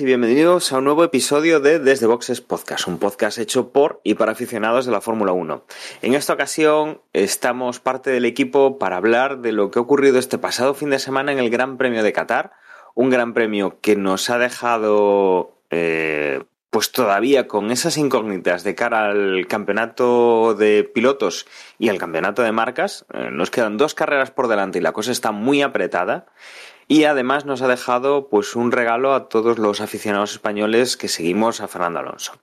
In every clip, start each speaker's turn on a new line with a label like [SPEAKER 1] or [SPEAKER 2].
[SPEAKER 1] y bienvenidos a un nuevo episodio de Desde Boxes Podcast, un podcast hecho por y para aficionados de la Fórmula 1. En esta ocasión estamos parte del equipo para hablar de lo que ha ocurrido este pasado fin de semana en el Gran Premio de Qatar, un gran premio que nos ha dejado eh, pues todavía con esas incógnitas de cara al campeonato de pilotos y al campeonato de marcas. Eh, nos quedan dos carreras por delante y la cosa está muy apretada. Y además nos ha dejado pues un regalo a todos los aficionados españoles que seguimos a Fernando Alonso.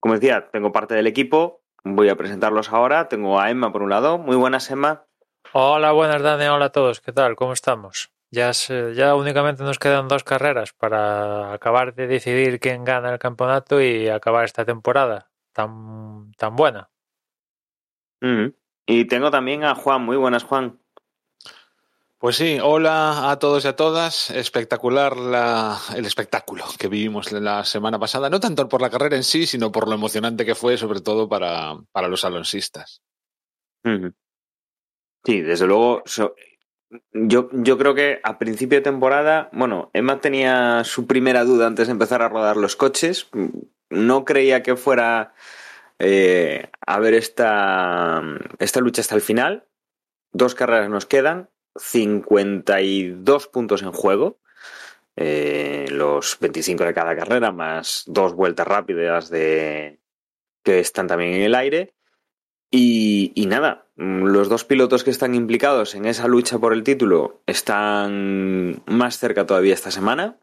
[SPEAKER 1] Como decía, tengo parte del equipo, voy a presentarlos ahora. Tengo a Emma por un lado. Muy buenas, Emma.
[SPEAKER 2] Hola, buenas, Dani. Hola a todos. ¿Qué tal? ¿Cómo estamos? Ya, se, ya únicamente nos quedan dos carreras para acabar de decidir quién gana el campeonato y acabar esta temporada tan, tan buena.
[SPEAKER 1] Mm. Y tengo también a Juan. Muy buenas, Juan.
[SPEAKER 3] Pues sí, hola a todos y a todas. Espectacular la, el espectáculo que vivimos la semana pasada, no tanto por la carrera en sí, sino por lo emocionante que fue, sobre todo para, para los alonsistas.
[SPEAKER 1] Sí, desde luego. Yo, yo creo que a principio de temporada, bueno, Emma tenía su primera duda antes de empezar a rodar los coches. No creía que fuera eh, a ver esta, esta lucha hasta el final. Dos carreras nos quedan 52 puntos en juego, eh, los 25 de cada carrera, más dos vueltas rápidas de que están también en el aire. Y, y, nada, los dos pilotos que están implicados en esa lucha por el título están más cerca todavía esta semana.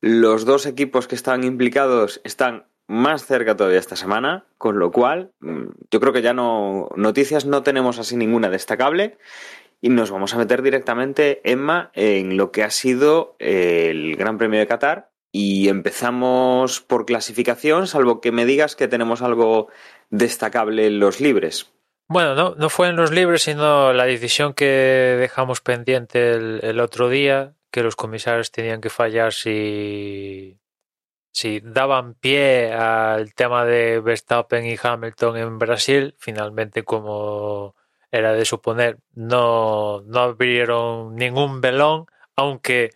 [SPEAKER 1] Los dos equipos que están implicados están más cerca todavía esta semana, con lo cual yo creo que ya no noticias no tenemos así ninguna destacable y nos vamos a meter directamente, Emma, en lo que ha sido el Gran Premio de Qatar. Y empezamos por clasificación, salvo que me digas que tenemos algo destacable en los libres.
[SPEAKER 2] Bueno, no, no fue en los libres, sino la decisión que dejamos pendiente el, el otro día, que los comisarios tenían que fallar si, si daban pie al tema de Verstappen y Hamilton en Brasil. Finalmente, como era de suponer, no, no abrieron ningún melón, aunque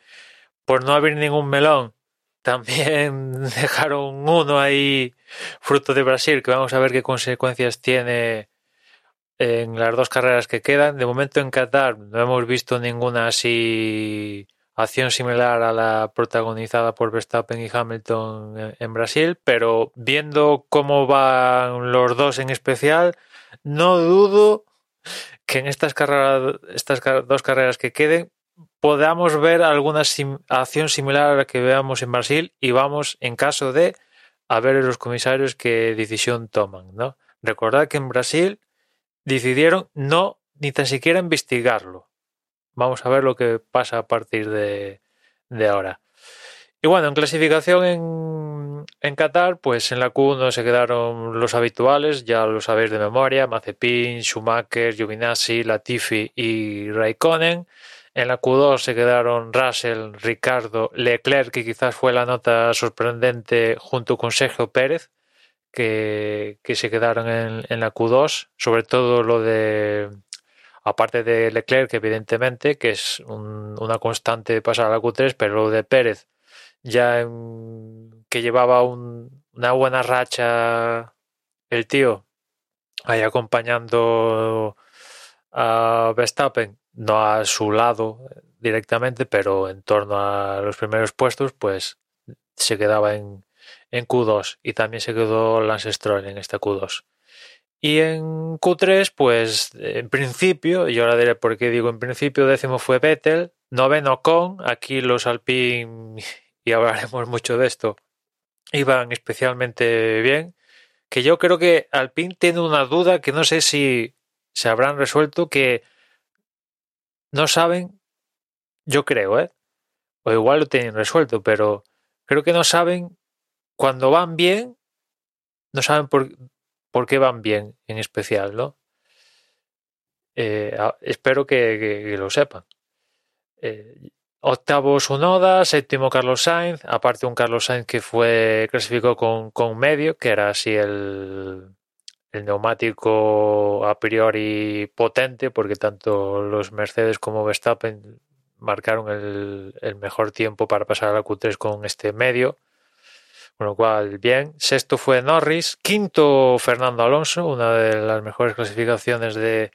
[SPEAKER 2] por no abrir ningún melón también dejaron uno ahí fruto de Brasil, que vamos a ver qué consecuencias tiene en las dos carreras que quedan. De momento en Qatar no hemos visto ninguna así acción similar a la protagonizada por Verstappen y Hamilton en Brasil, pero viendo cómo van los dos en especial, no dudo que en estas carreras, estas dos carreras que queden, podamos ver alguna sim acción similar a la que veamos en Brasil y vamos, en caso de, a ver los comisarios qué decisión toman, ¿no? Recordad que en Brasil decidieron no ni tan siquiera investigarlo. Vamos a ver lo que pasa a partir de, de ahora. Y bueno, en clasificación en, en Qatar, pues en la Q1 se quedaron los habituales, ya lo sabéis de memoria, Mazepin, Schumacher, Giovinazzi, Latifi y Raikkonen. En la Q2 se quedaron Russell, Ricardo, Leclerc, que quizás fue la nota sorprendente junto con Sergio Pérez, que, que se quedaron en, en, la Q2, sobre todo lo de, aparte de Leclerc, evidentemente, que es un, una constante de pasar a la Q3, pero lo de Pérez ya en, que llevaba un, una buena racha el tío ahí acompañando a Verstappen, no a su lado directamente, pero en torno a los primeros puestos, pues se quedaba en, en Q2 y también se quedó Lance Stroll en esta Q2. Y en Q3, pues en principio, y ahora diré por qué digo en principio, décimo fue Vettel, noveno con, aquí los Alpine y hablaremos mucho de esto, iban especialmente bien, que yo creo que Alpine tiene una duda que no sé si se habrán resuelto, que no saben, yo creo, ¿eh? o igual lo tienen resuelto, pero creo que no saben cuando van bien, no saben por, por qué van bien en especial, ¿no? Eh, espero que, lo sepan. Eh, octavo Sunoda, séptimo Carlos Sainz, aparte un Carlos Sainz que fue clasificó con, con medio, que era así el, el neumático a priori potente, porque tanto los Mercedes como Verstappen marcaron el, el mejor tiempo para pasar a la Q3 con este medio. Con lo cual, bien. Sexto fue Norris. Quinto, Fernando Alonso, una de las mejores clasificaciones de,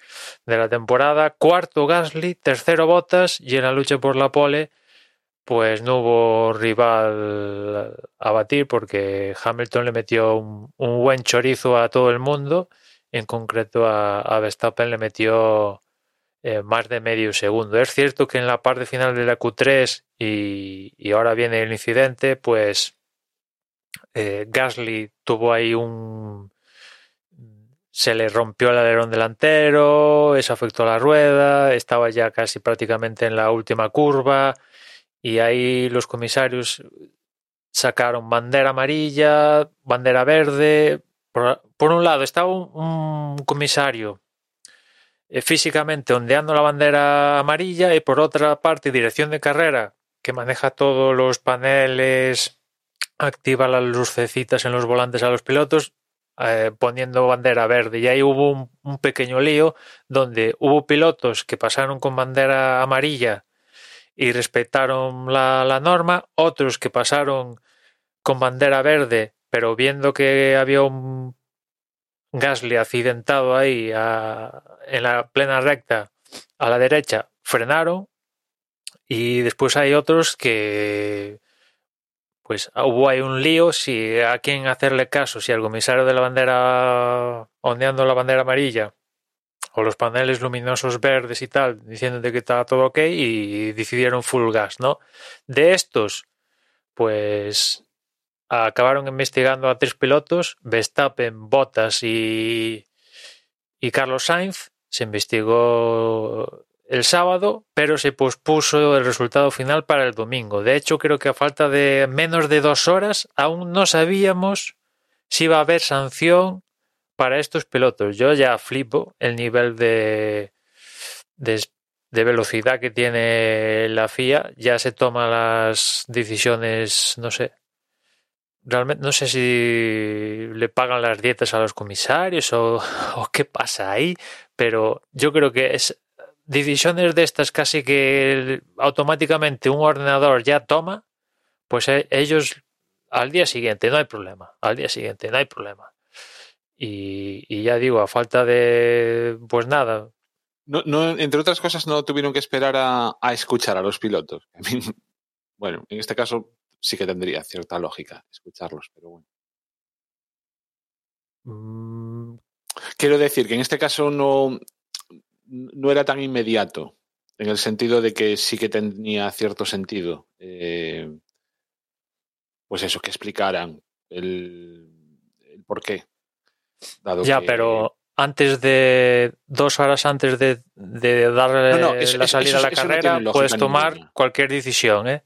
[SPEAKER 2] de la temporada. Cuarto, Gasly. Tercero, Bottas. Y en la lucha por la pole, pues no hubo rival a batir porque Hamilton le metió un, un buen chorizo a todo el mundo. En concreto a, Verstappen le metió eh, más de medio segundo. Es cierto que en la parte final de la Q3 y, y ahora viene el incidente, pues eh, Gasly tuvo ahí un... Se le rompió el alerón delantero, eso afectó la rueda, estaba ya casi prácticamente en la última curva y ahí los comisarios sacaron bandera amarilla, bandera verde. Por, un lado estaba un, un comisario eh, físicamente ondeando la bandera amarilla y por otra parte dirección de carrera que maneja todos los paneles, activa las lucecitas en los volantes a los pilotos, eh, poniendo bandera verde. Y ahí hubo un, pequeño lío donde hubo pilotos que pasaron con bandera amarilla y respetaron la, la norma, otros que pasaron con bandera verde, pero viendo que había un Gasly accidentado ahí a, en la plena recta a la derecha, frenaron y después hay otros que pues hubo ahí un lío si a quién hacerle caso, si al comisario de la bandera ondeando la bandera amarilla o los paneles luminosos verdes y tal, diciendo que estaba todo ok y decidieron full gas, ¿no? De estos, pues acabaron investigando a tres pilotos, Verstappen, Bottas y, y Carlos Sainz. Se investigó el sábado, pero se pospuso el resultado final para el domingo. De hecho, creo que a falta de menos de dos horas aún no sabíamos si iba a haber sanción para estos pilotos. Yo ya flipo el nivel de, de, velocidad que tiene la FIA. Ya se toman las decisiones, no sé, realmente no sé si le pagan las dietas a los comisarios o, qué pasa ahí, pero yo creo que es decisiones de estas casi que automáticamente un ordenador ya toma, pues e, ellos al día siguiente no hay problema, al día siguiente no hay problema. Y, y ya digo, a falta de, pues nada.
[SPEAKER 3] No, no, entre otras cosas, no tuvieron que esperar a, a escuchar a los pilotos. bueno, en este caso sí que tendría cierta lógica escucharlos, pero bueno.
[SPEAKER 2] Mm.
[SPEAKER 3] Quiero decir que en este caso no, no era tan inmediato, en el sentido de que sí que tenía cierto sentido. Eh, pues eso, que explicaran el, el por qué. Dado
[SPEAKER 2] ya,
[SPEAKER 3] que...
[SPEAKER 2] pero antes de dos horas antes de, de darle no, no, eso, la salida eso, a la carrera, no puedes tomar ninguna. cualquier decisión, ¿eh?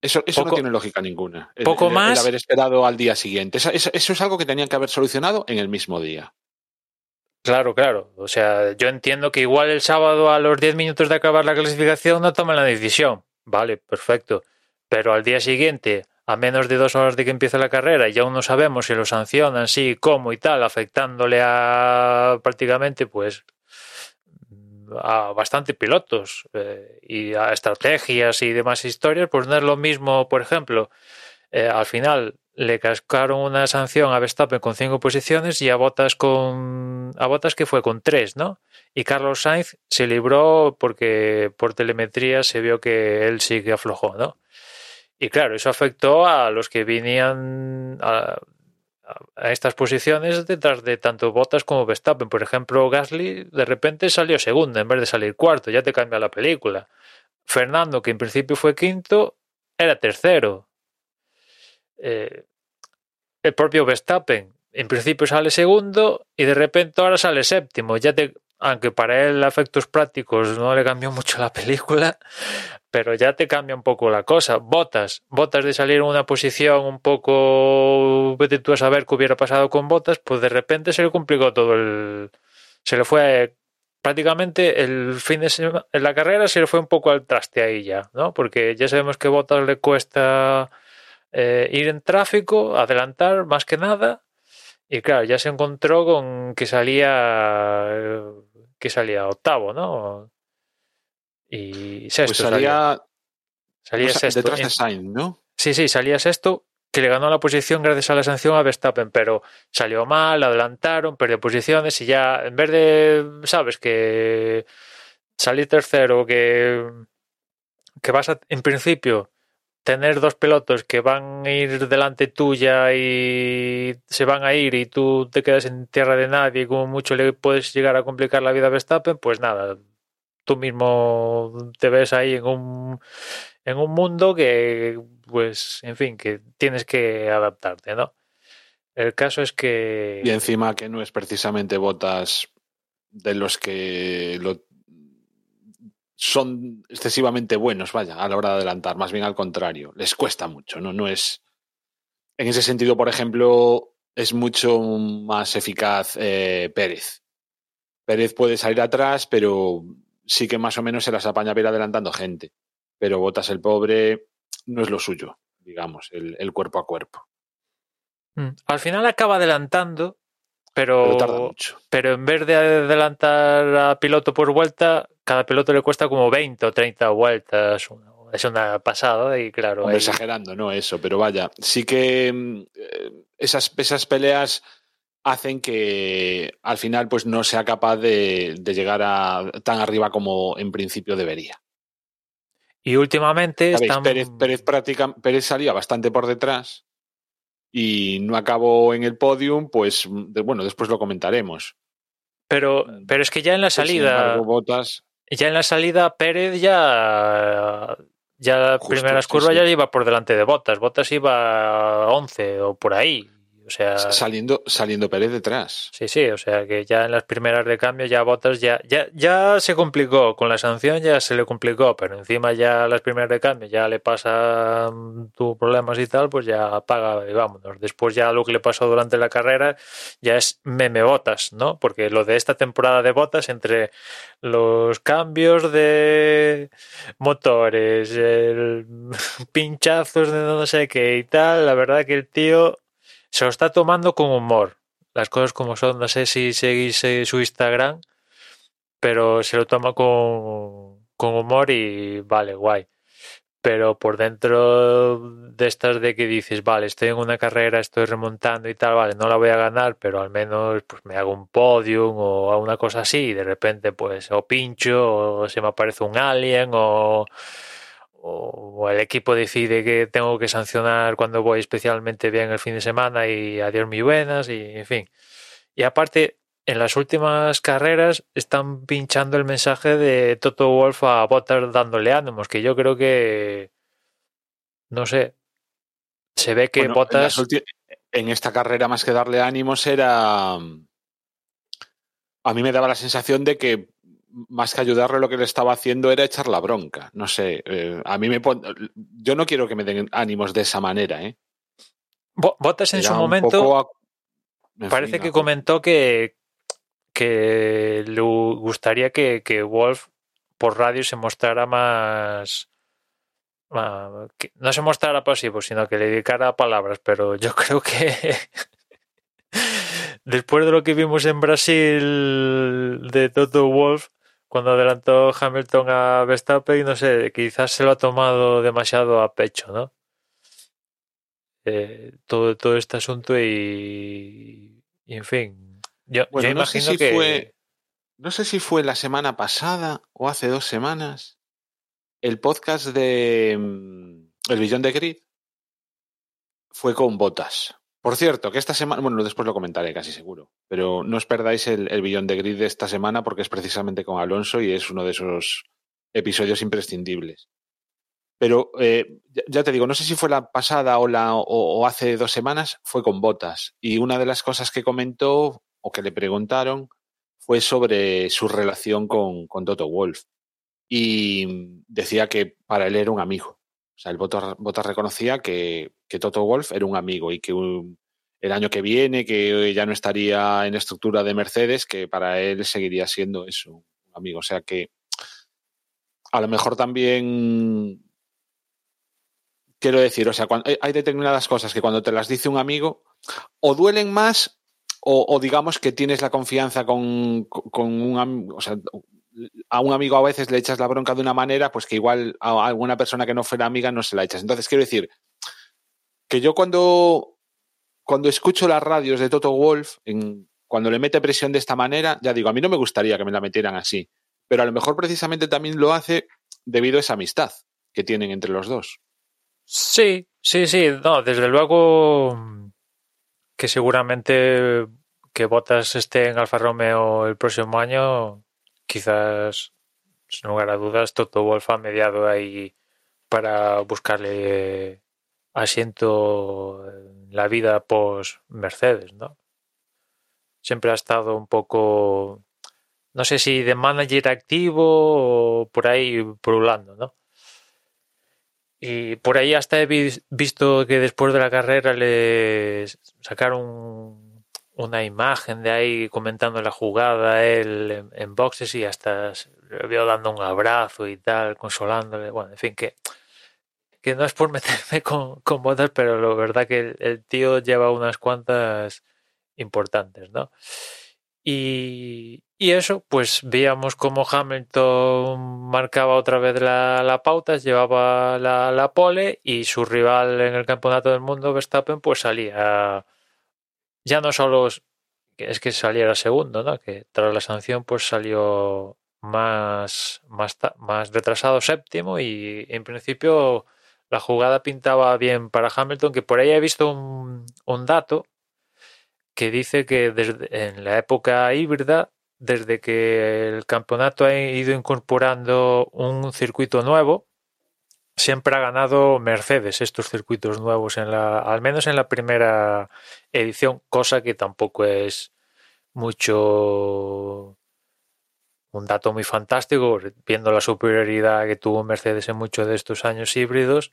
[SPEAKER 3] Eso, poco, no tiene lógica ninguna. El,
[SPEAKER 2] poco
[SPEAKER 3] el,
[SPEAKER 2] más.
[SPEAKER 3] El haber esperado al día siguiente. Eso, es algo que tenían que haber solucionado en el mismo día.
[SPEAKER 2] Claro, claro. O sea, yo entiendo que igual el sábado a los 10 minutos de acabar la clasificación no toman la decisión. Vale, perfecto. Pero al día siguiente, a menos de dos horas de que empiece la carrera, y aún no sabemos si lo sancionan, sí, cómo y tal, afectándole a prácticamente, pues, a bastante pilotos eh, y a estrategias y demás historias, pues no es lo mismo, por ejemplo, eh, al final le cascaron una sanción a Verstappen con cinco posiciones y a Botas con a Botas que fue con tres, ¿no? Y Carlos Sainz se libró porque por telemetría se vio que él sí que aflojó, ¿no? Y claro, eso afectó a los que venían a, a estas posiciones detrás de tanto Bottas como Verstappen. Por ejemplo, Gasly de repente salió segundo en vez de salir cuarto, ya te cambia la película. Fernando, que en principio fue quinto, era tercero. Eh, el propio Verstappen, en principio sale segundo y de repente ahora sale séptimo. Ya aunque para él efectos prácticos no le cambió mucho la película, pero ya te cambia un poco la cosa. Botas, botas de salir en una posición un poco, vete tú a saber qué hubiera pasado con botas, pues de repente se le complicó todo el, se le fue prácticamente el fin de semana, en la carrera se le fue un poco al traste ahí ya, ¿no? Porque ya sabemos que Bottas le cuesta eh, ir en tráfico, adelantar más que nada. Y claro, ya se encontró con que salía que salía octavo, ¿no? Y sexto.
[SPEAKER 3] Pues salía,
[SPEAKER 2] salía
[SPEAKER 3] pues,
[SPEAKER 2] sexto.
[SPEAKER 3] detrás de Sainz, ¿no?
[SPEAKER 2] Sí, sí, salía sexto, que le ganó la posición gracias a la sanción a Verstappen, pero salió mal, adelantaron, perdió posiciones y ya, en vez de, sabes, que salir tercero, que, que vas a, en principio, tener dos pilotos que van a ir delante tuya y se van a ir y tú te quedas en tierra de nadie y como mucho le puedes llegar a complicar la vida a Verstappen, pues nada, tú mismo te ves ahí en un, en un mundo que, pues, en fin, que tienes que adaptarte, ¿no? El caso es que...
[SPEAKER 3] Y encima que no es precisamente botas de los que lo, son excesivamente buenos, vaya, a la hora de adelantar, más bien al contrario, les cuesta mucho, ¿no? No es. En ese sentido, por ejemplo, es mucho más eficaz eh, Pérez. Pérez puede salir atrás, pero sí que más o menos se las apaña a ir adelantando gente. Pero Botas el pobre no es lo suyo, digamos, el, el cuerpo a cuerpo.
[SPEAKER 2] Mm. Al final acaba adelantando, pero,
[SPEAKER 3] Pero tarda mucho.
[SPEAKER 2] pero en vez de adelantar a piloto por vuelta, cada piloto le cuesta como 20 o 30 vueltas. Es una pasada y claro.
[SPEAKER 3] Hombre,
[SPEAKER 2] ahí-
[SPEAKER 3] exagerando, no eso, pero vaya, sí que mm, eh, esas, esas peleas hacen que al final pues no sea capaz de, de llegar a tan arriba como en principio debería.
[SPEAKER 2] Y últimamente están...
[SPEAKER 3] Pérez, Pérez, práctica- Pérez salía bastante por detrás y no acabó en el podium, pues de- bueno, después lo comentaremos.
[SPEAKER 2] Pero, pero es que ya en la salida,
[SPEAKER 3] embargo,
[SPEAKER 2] ya en la salida Pérez ya, ya
[SPEAKER 3] Justo,
[SPEAKER 2] primeras
[SPEAKER 3] sí,
[SPEAKER 2] curvas
[SPEAKER 3] sí.
[SPEAKER 2] ya iba por delante de Botas. Botas iba a 11 o por ahí. O sea,
[SPEAKER 3] saliendo, saliendo Pérez detrás.
[SPEAKER 2] sí, sí, o sea que ya en las primeras de cambio ya Botas ya, ya, ya se complicó. Con la sanción ya se le complicó, pero encima ya las primeras de cambio ya le pasa tus problemas y tal, pues ya paga y vámonos. Después ya lo que le pasó durante la carrera ya es meme Botas, ¿no? Porque lo de esta temporada de Botas entre los cambios de motores, el pinchazos de no sé qué y tal, la verdad que el tío se lo está tomando con humor. Las cosas como son, no sé si seguís eh, su Instagram, pero se lo toma con, con humor y vale, guay. Pero por dentro de estas de que dices, vale, estoy en una carrera, estoy remontando y tal, vale, no la voy a ganar, pero al menos pues me hago un podium o una cosa así y de repente pues o pincho o se me aparece un alien o, o el equipo decide que tengo que sancionar cuando voy especialmente bien el fin de semana y adiós muy buenas y en fin. Y aparte, en las últimas carreras están pinchando el mensaje de Toto Wolf a Bottas dándole ánimos, que yo creo que no sé. Se ve que
[SPEAKER 3] Bueno, en,
[SPEAKER 2] Bottas
[SPEAKER 3] en esta carrera, más que darle ánimos, era. A mí me daba la sensación de que más que ayudarle, lo que le estaba haciendo era echar la bronca. No sé, eh, a mí me pon- Yo no quiero que me den ánimos de esa manera, ¿eh?
[SPEAKER 2] Bo- Bottas en
[SPEAKER 3] Era
[SPEAKER 2] su momento
[SPEAKER 3] poco a- en
[SPEAKER 2] parece
[SPEAKER 3] fin,
[SPEAKER 2] que
[SPEAKER 3] a-
[SPEAKER 2] comentó que, que le gustaría que, que Wolf por radio se mostrara más, que no se mostrara pasivo, sino que le dedicara palabras, pero yo creo que después de lo que vimos en Brasil de Toto Wolf, cuando adelantó Hamilton a Verstappen, no sé, quizás se lo ha tomado demasiado a pecho, ¿no? Eh, todo, todo este asunto y, y, en fin, yo,
[SPEAKER 3] Bueno,
[SPEAKER 2] yo
[SPEAKER 3] no sé
[SPEAKER 2] imagino
[SPEAKER 3] si
[SPEAKER 2] que
[SPEAKER 3] fue- No sé si fue la semana pasada o hace dos semanas. El podcast de mm, El Billón de Grid fue con botas. Por cierto, que esta semana, bueno, después lo comentaré casi seguro, pero no os perdáis el, Billón de Grid de esta semana porque es precisamente con Alonso y es uno de esos episodios imprescindibles. Pero eh, ya, te digo, no sé si fue la pasada o, la, o hace dos semanas, fue con botas. Y una de las cosas que comentó o que le preguntaron fue sobre su relación con, con Toto Wolf. Y decía que para él era un amigo. O sea, el Bottas reconocía que, que Toto Wolf era un amigo y que un- el año que viene, que ya no estaría en estructura de Mercedes, que para él seguiría siendo eso, amigo. O sea que a lo mejor también quiero decir, o sea, cuando, hay determinadas cosas que cuando te las dice un amigo, o duelen más, o, digamos que tienes la confianza con, con un o sea, a un amigo a veces le echas la bronca de una manera, pues que igual a alguna persona que no fuera amiga no se la echas. Entonces, quiero decir que yo cuando, cuando escucho las radios de Toto Wolf, en, cuando le mete presión de esta manera, ya digo, a mí no me gustaría que me la metieran así, pero a lo mejor precisamente también lo hace debido a esa amistad que tienen entre los dos.
[SPEAKER 2] Sí, sí, sí, no, desde luego que seguramente que Botas esté en Alfa Romeo el próximo año, quizás, sin lugar a dudas, Toto Wolf ha mediado ahí para buscarle asiento en la vida post Mercedes, ¿no? Siempre ha estado un poco, no sé si de manager activo o por ahí lado, ¿no? Y por ahí hasta he visto que después de la carrera le sacaron una imagen de ahí comentando la jugada él en, boxes y hasta le veo dando un abrazo y tal, consolándole. Bueno, en fin, que, que no es por meterme con, con botas, pero la verdad que el tío lleva unas cuantas importantes, ¿no? Y, eso, pues veíamos cómo Hamilton marcaba otra vez la, pauta, llevaba la, pole y su rival en el campeonato del mundo, Verstappen, pues salía. Ya no solo es que saliera segundo, ¿no? Que tras la sanción, pues salió más, más, más retrasado séptimo y en principio la jugada pintaba bien para Hamilton, que por ahí he visto un, un dato que dice que en la época híbrida, desde que el campeonato ha ido incorporando un circuito nuevo, siempre ha ganado Mercedes estos circuitos nuevos, en la, al menos en la primera edición, cosa que tampoco es mucho un dato muy fantástico, viendo la superioridad que tuvo Mercedes en muchos de estos años híbridos,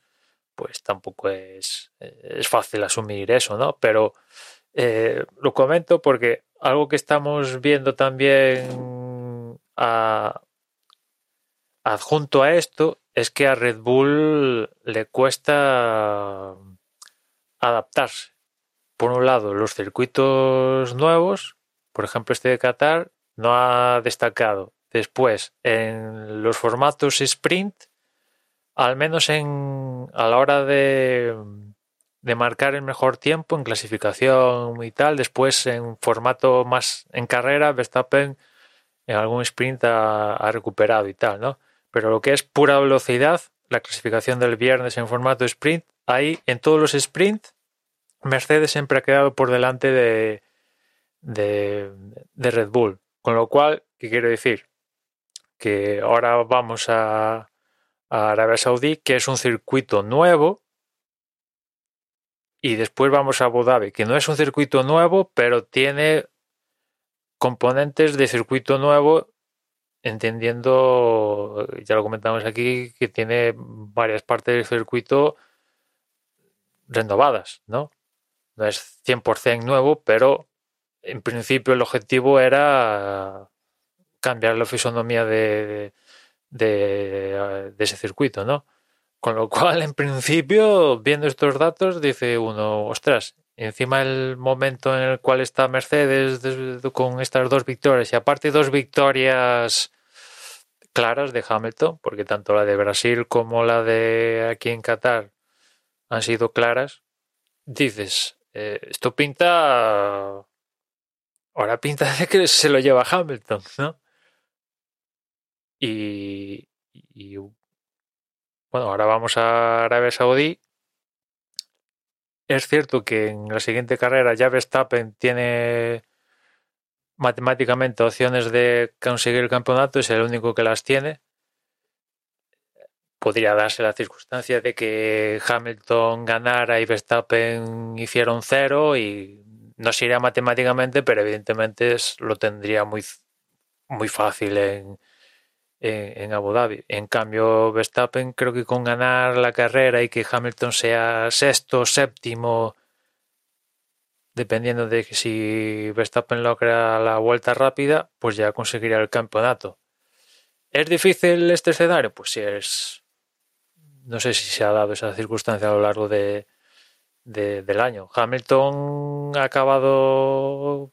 [SPEAKER 2] pues tampoco es, es fácil asumir eso, ¿no? Pero eh, lo comento porque algo que estamos viendo también adjunto a esto es que a Red Bull le cuesta adaptarse. Por un lado, los circuitos nuevos, por ejemplo este de Qatar, no ha destacado. Después, en los formatos sprint, al menos en, a la hora de, de marcar el mejor tiempo en clasificación y tal. Después, en formato más en carrera, Verstappen en algún sprint ha, recuperado y tal, ¿no? Pero lo que es pura velocidad, la clasificación del viernes en formato sprint, ahí en todos los sprints, Mercedes siempre ha quedado por delante de, de, Red Bull. Con lo cual, ¿qué quiero decir? Que ahora vamos a, a Arabia Saudí, que es un circuito nuevo, y después vamos a Abu Dhabi, que no es un circuito nuevo, pero tiene componentes de circuito nuevo, entendiendo, ya lo comentamos aquí, que tiene varias partes del circuito renovadas, ¿no? No es 100% nuevo, pero en principio el objetivo era cambiar la fisonomía de, de, de ese circuito, ¿no? Con lo cual, en principio, viendo estos datos, dice uno, ostras, encima el momento en el cual está Mercedes con estas dos victorias y aparte dos victorias claras de Hamilton, porque tanto la de Brasil como la de aquí en Qatar han sido claras, dices, eh, esto pinta... Ahora pinta de que se lo lleva Hamilton, ¿no? Y, y bueno, ahora vamos a Arabia Saudí. Es cierto que en la siguiente carrera ya Verstappen tiene matemáticamente opciones de conseguir el campeonato, es el único que las tiene. Podría darse la circunstancia de que Hamilton ganara y Verstappen hiciera cero y no sería matemáticamente, pero evidentemente lo tendría muy, muy fácil en, en, Abu Dhabi. En cambio, Verstappen creo que con ganar la carrera y que Hamilton sea sexto, séptimo, dependiendo de que si Verstappen logra la vuelta rápida, pues ya conseguiría el campeonato. ¿Es difícil este escenario? Pues sí, es. No sé si se ha dado esa circunstancia a lo largo de, de- del año. Hamilton ha acabado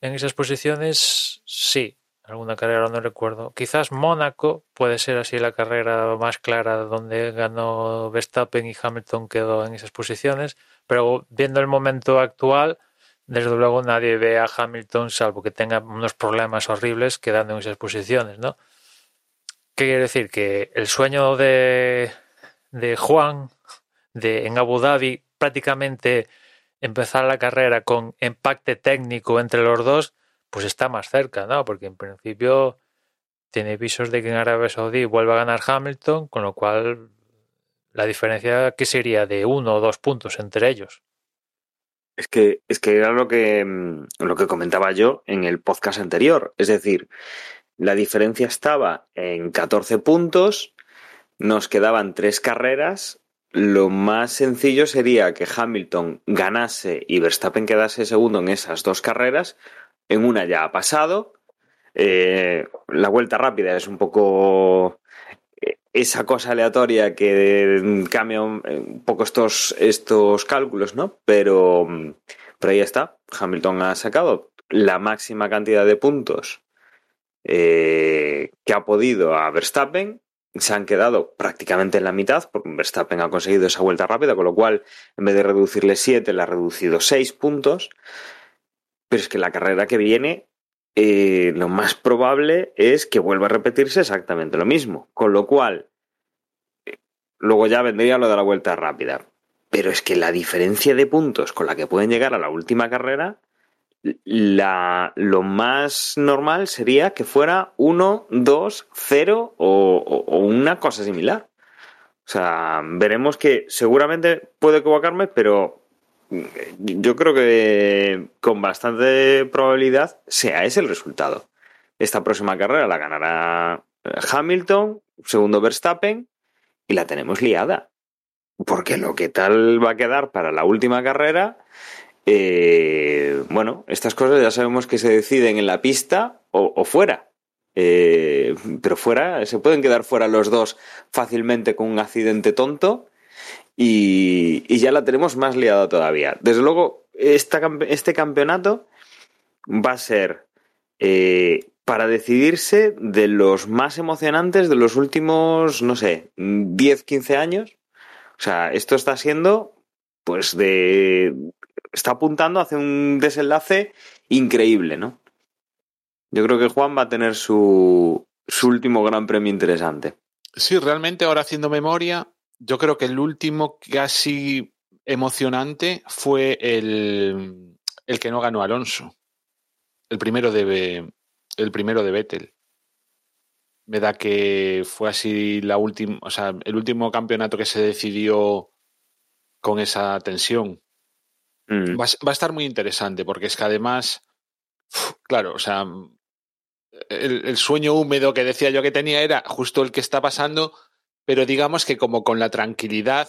[SPEAKER 2] en esas posiciones, sí. Alguna carrera no recuerdo. Quizás Mónaco puede ser así la carrera más clara donde ganó Verstappen y Hamilton quedó en esas posiciones. Pero viendo el momento actual, desde luego nadie ve a Hamilton, salvo que tenga unos problemas horribles, quedando en esas posiciones, ¿no? ¿Qué quiere decir? Que el sueño de, de Juan de en Abu Dhabi prácticamente empezar la carrera con empate técnico entre los dos, pues está más cerca, ¿no? Porque en principio tiene visos de que en Arabia Saudí vuelva a ganar Hamilton, con lo cual la diferencia que sería de uno o dos puntos entre ellos.
[SPEAKER 1] Es que, es que era lo que, mm, lo que comentaba yo en el podcast anterior. Es decir, la diferencia estaba en 14 puntos, nos quedaban tres carreras. Lo más sencillo sería que Hamilton ganase y Verstappen quedase segundo en esas dos carreras. En una ya ha pasado. Eh, la vuelta rápida es un poco eh, esa cosa aleatoria que mm, cambia un, eh, un poco estos, estos cálculos, ¿no? Pero, mm, pero ahí está. Hamilton ha sacado la máxima cantidad de puntos que ha podido a Verstappen. Se han quedado prácticamente en la mitad, porque Verstappen ha conseguido esa vuelta rápida, con lo cual, en vez de reducirle 7, le ha reducido 6 puntos. Pero es que la carrera que viene, eh, lo más probable es que vuelva a repetirse exactamente lo mismo. Con lo cual, eh, luego ya vendría lo de la vuelta rápida. Pero es que la diferencia de puntos con la que pueden llegar a la última carrera, la, lo más normal sería que fuera 1, 2, 0 o, o- una cosa similar. O sea, veremos que seguramente puedo equivocarme, pero yo creo que con bastante probabilidad sea ese el resultado. Esta próxima carrera la ganará eh, Hamilton, segundo Verstappen, y la tenemos liada. Porque lo que tal va a quedar para la última carrera, eh, bueno, estas cosas ya sabemos que se deciden en la pista o, fuera. Eh, pero fuera, se pueden quedar fuera los dos fácilmente con un accidente tonto y, ya la tenemos más liada todavía. Desde luego, este campeonato va a ser eh, para decidirse de los más emocionantes de los últimos, no sé, 10, 15 años. O sea, esto está siendo, pues, de. Está apuntando hacia un desenlace increíble, ¿no? Yo creo que Juan va a tener su, su último gran premio interesante.
[SPEAKER 3] Sí, realmente ahora haciendo memoria, yo creo que el último casi emocionante fue el, el que no ganó Alonso. El primero de el primero de Vettel. Me da que fue así la última, o sea, el último campeonato que se decidió con esa tensión.
[SPEAKER 1] Mm.
[SPEAKER 3] Va, a- va a estar muy interesante porque es que además, claro, o sea, el, el sueño húmedo que decía yo que tenía era justo el que está pasando, pero digamos que como con la tranquilidad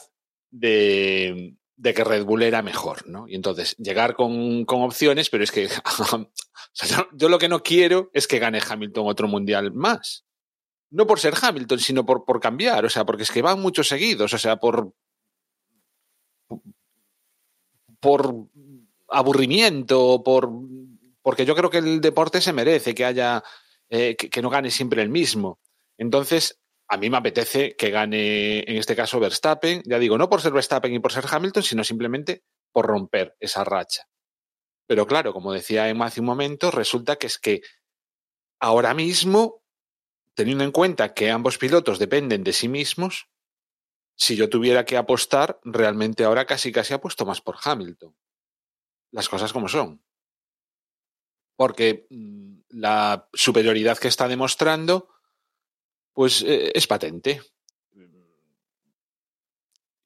[SPEAKER 3] de, de que Red Bull era mejor, ¿no? Y entonces llegar con, con opciones, pero es que yo, lo que no quiero es que gane Hamilton otro mundial más. No por ser Hamilton, sino por, por cambiar, o sea, porque es que van muchos seguidos, o sea, por, por aburrimiento, por porque yo creo que el deporte se merece que haya eh, que no gane siempre el mismo. Entonces, a mí me apetece que gane, en este caso, Verstappen. Ya digo, no por ser Verstappen y por ser Hamilton, sino simplemente por romper esa racha. Pero claro, como decía Emma hace un momento, resulta que es que ahora mismo, teniendo en cuenta que ambos pilotos dependen de sí mismos, si yo tuviera que apostar, realmente ahora casi casi apuesto más por Hamilton. Las cosas como son. Porque mm, la superioridad que está demostrando, pues eh, es patente.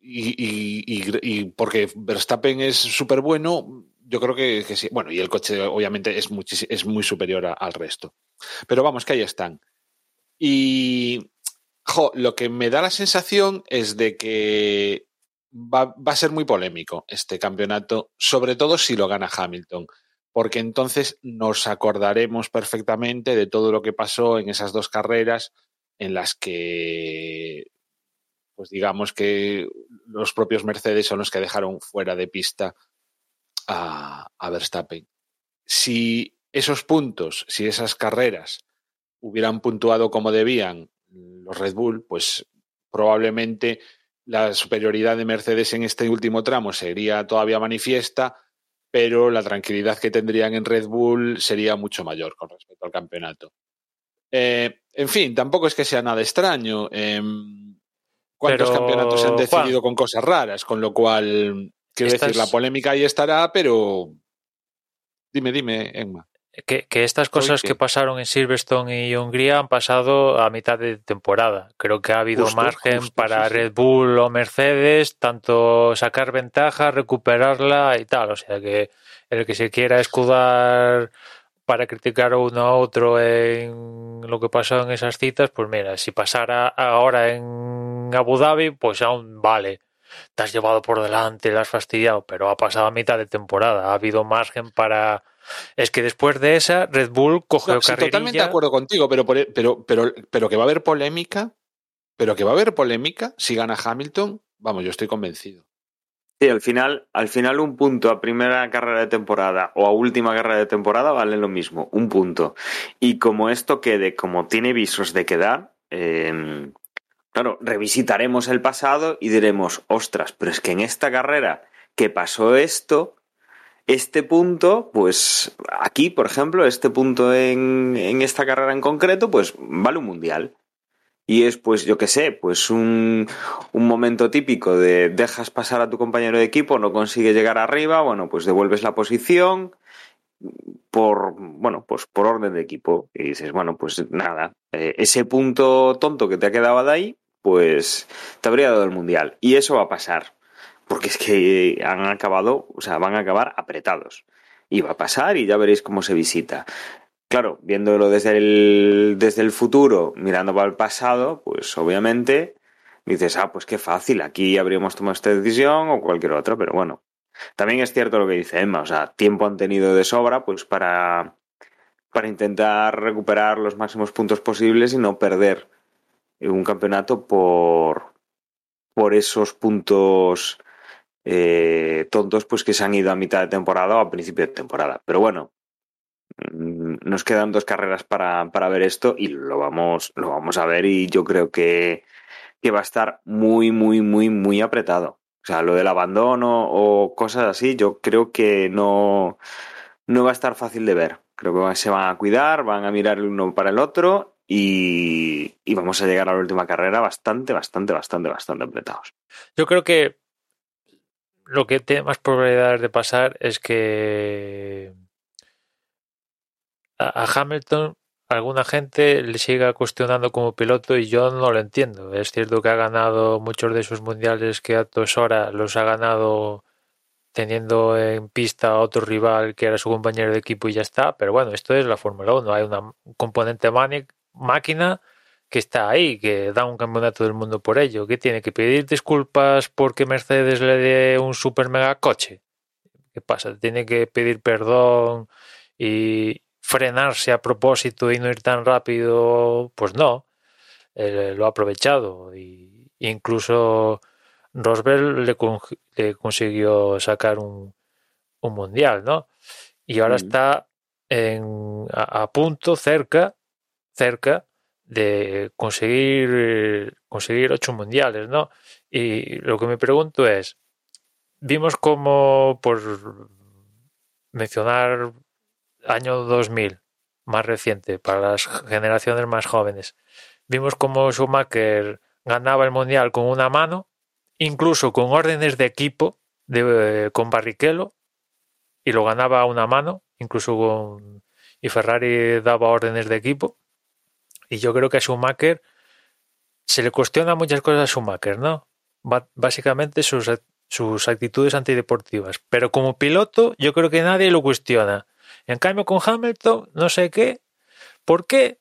[SPEAKER 3] Y, porque Verstappen es súper bueno, yo creo que, sí. Bueno, y el coche obviamente es, muy superior al resto. Pero vamos, que ahí están. Y lo que me da la sensación es de que va, a ser muy polémico este campeonato, sobre todo si lo gana Hamilton, porque entonces nos acordaremos perfectamente de todo lo que pasó en esas dos carreras en las que, pues digamos que los propios Mercedes son los que dejaron fuera de pista a, a Verstappen. Si esos puntos, si esas carreras hubieran puntuado como debían los Red Bull, pues probablemente la superioridad de Mercedes en este último tramo sería todavía manifiesta, pero la tranquilidad que tendrían en Red Bull sería mucho mayor con respecto al campeonato. Eh, en fin, tampoco es que sea nada extraño. Eh, ¿Cuántos
[SPEAKER 2] Pero,
[SPEAKER 3] campeonatos se han decidido
[SPEAKER 2] Juan,
[SPEAKER 3] con cosas raras? Con lo cual, quiero
[SPEAKER 2] Estas-
[SPEAKER 3] decir, la polémica ahí estará, pero dime, dime, Emma.
[SPEAKER 2] que, que estas cosas
[SPEAKER 3] que-
[SPEAKER 2] que pasaron en Silverstone y Hungría han pasado a mitad de temporada. Creo que ha habido
[SPEAKER 3] Justo,
[SPEAKER 2] margen
[SPEAKER 3] justo,
[SPEAKER 2] para
[SPEAKER 3] sí.
[SPEAKER 2] Red Bull o Mercedes, tanto sacar ventaja, recuperarla y tal. O sea que el que se quiera escudar para criticar a uno a otro en lo que pasó en esas citas, pues mira, si pasara ahora en Abu Dhabi, pues aún vale. Te has llevado por delante, le has fastidiado, pero ha pasado a mitad de temporada. Ha habido margen para. Es que después de esa, Red Bull cogió
[SPEAKER 3] No, sí, totalmente de acuerdo contigo, pero, e, pero, pero, pero que va a haber polémica, pero que va a haber polémica si gana Hamilton, vamos, yo estoy convencido.
[SPEAKER 1] Sí, al final, al final un punto a primera carrera de temporada o a última carrera de temporada vale lo mismo, un punto. Y como esto quede, como tiene visos de quedar, eh, claro, revisitaremos el pasado y diremos, ostras, pero es que en esta carrera que pasó esto, este punto, pues aquí, por ejemplo, este punto en, en esta carrera en concreto, pues vale un mundial. Y es, pues, yo qué sé, pues un, un momento típico de dejas pasar a tu compañero de equipo, no consigue llegar arriba, bueno, pues devuelves la posición por, bueno, pues por orden de equipo. Y dices, bueno, pues nada, eh, ese punto tonto que te ha quedado de ahí, pues te habría dado el mundial. Y eso va a pasar. Porque es que han acabado, o sea, van a acabar apretados. Y va a pasar y ya veréis cómo se visita. Claro, viéndolo desde el, desde el futuro, mirando para el pasado, pues obviamente dices, ah, pues qué fácil, aquí habríamos tomado esta decisión o cualquier otra, pero bueno. También es cierto lo que dice Emma, o sea, tiempo han tenido de sobra, pues para, para intentar recuperar los máximos puntos posibles y no perder un campeonato por, por esos puntos eh, tontos pues que se han ido a mitad de temporada o a principio de temporada. Pero bueno, nos quedan dos carreras para, para ver esto y lo vamos, lo vamos a ver y yo creo que, que va a estar muy, muy, muy, muy apretado. O sea, lo del abandono o cosas así, yo creo que no, no va a estar fácil de ver. Creo que se van a cuidar, van a mirar el uno para el otro y, y vamos a llegar a la última carrera bastante, bastante, bastante, bastante apretados.
[SPEAKER 2] Yo creo que lo que tiene más probabilidades de pasar es que a, Hamilton alguna gente le siga cuestionando como piloto y yo no lo entiendo. Es cierto que ha ganado muchos de sus mundiales que a hora los ha ganado teniendo en pista a otro rival que era su compañero de equipo y ya está. Pero bueno, esto es la Fórmula 1. Hay una un componente máquina que está ahí, que da un campeonato del mundo por ello, que tiene que pedir disculpas porque Mercedes le dé un super mega coche. ¿Qué pasa? Tiene que pedir perdón y frenarse a propósito y no ir tan rápido. Pues no, Eh, lo ha aprovechado y incluso Rosberg le, con- le consiguió sacar un, un mundial, ¿no? Y ahora
[SPEAKER 1] Mm.
[SPEAKER 2] está en, a, a punto, cerca, cerca de conseguir conseguir ocho mundiales, ¿no? Y lo que me pregunto es, vimos como por mencionar año 2000, más reciente, para las generaciones más jóvenes, vimos como Schumacher ganaba el mundial con una mano, incluso con órdenes de equipo, de, con Barrichello, y lo ganaba a una mano, incluso con... y Ferrari daba órdenes de equipo. Y yo creo que a Schumacher se le cuestiona muchas cosas a Schumacher, ¿no? Básicamente sus, sus actitudes antideportivas. Pero como piloto, yo creo que nadie lo cuestiona. En cambio, con Hamilton, no sé qué. ¿Por qué?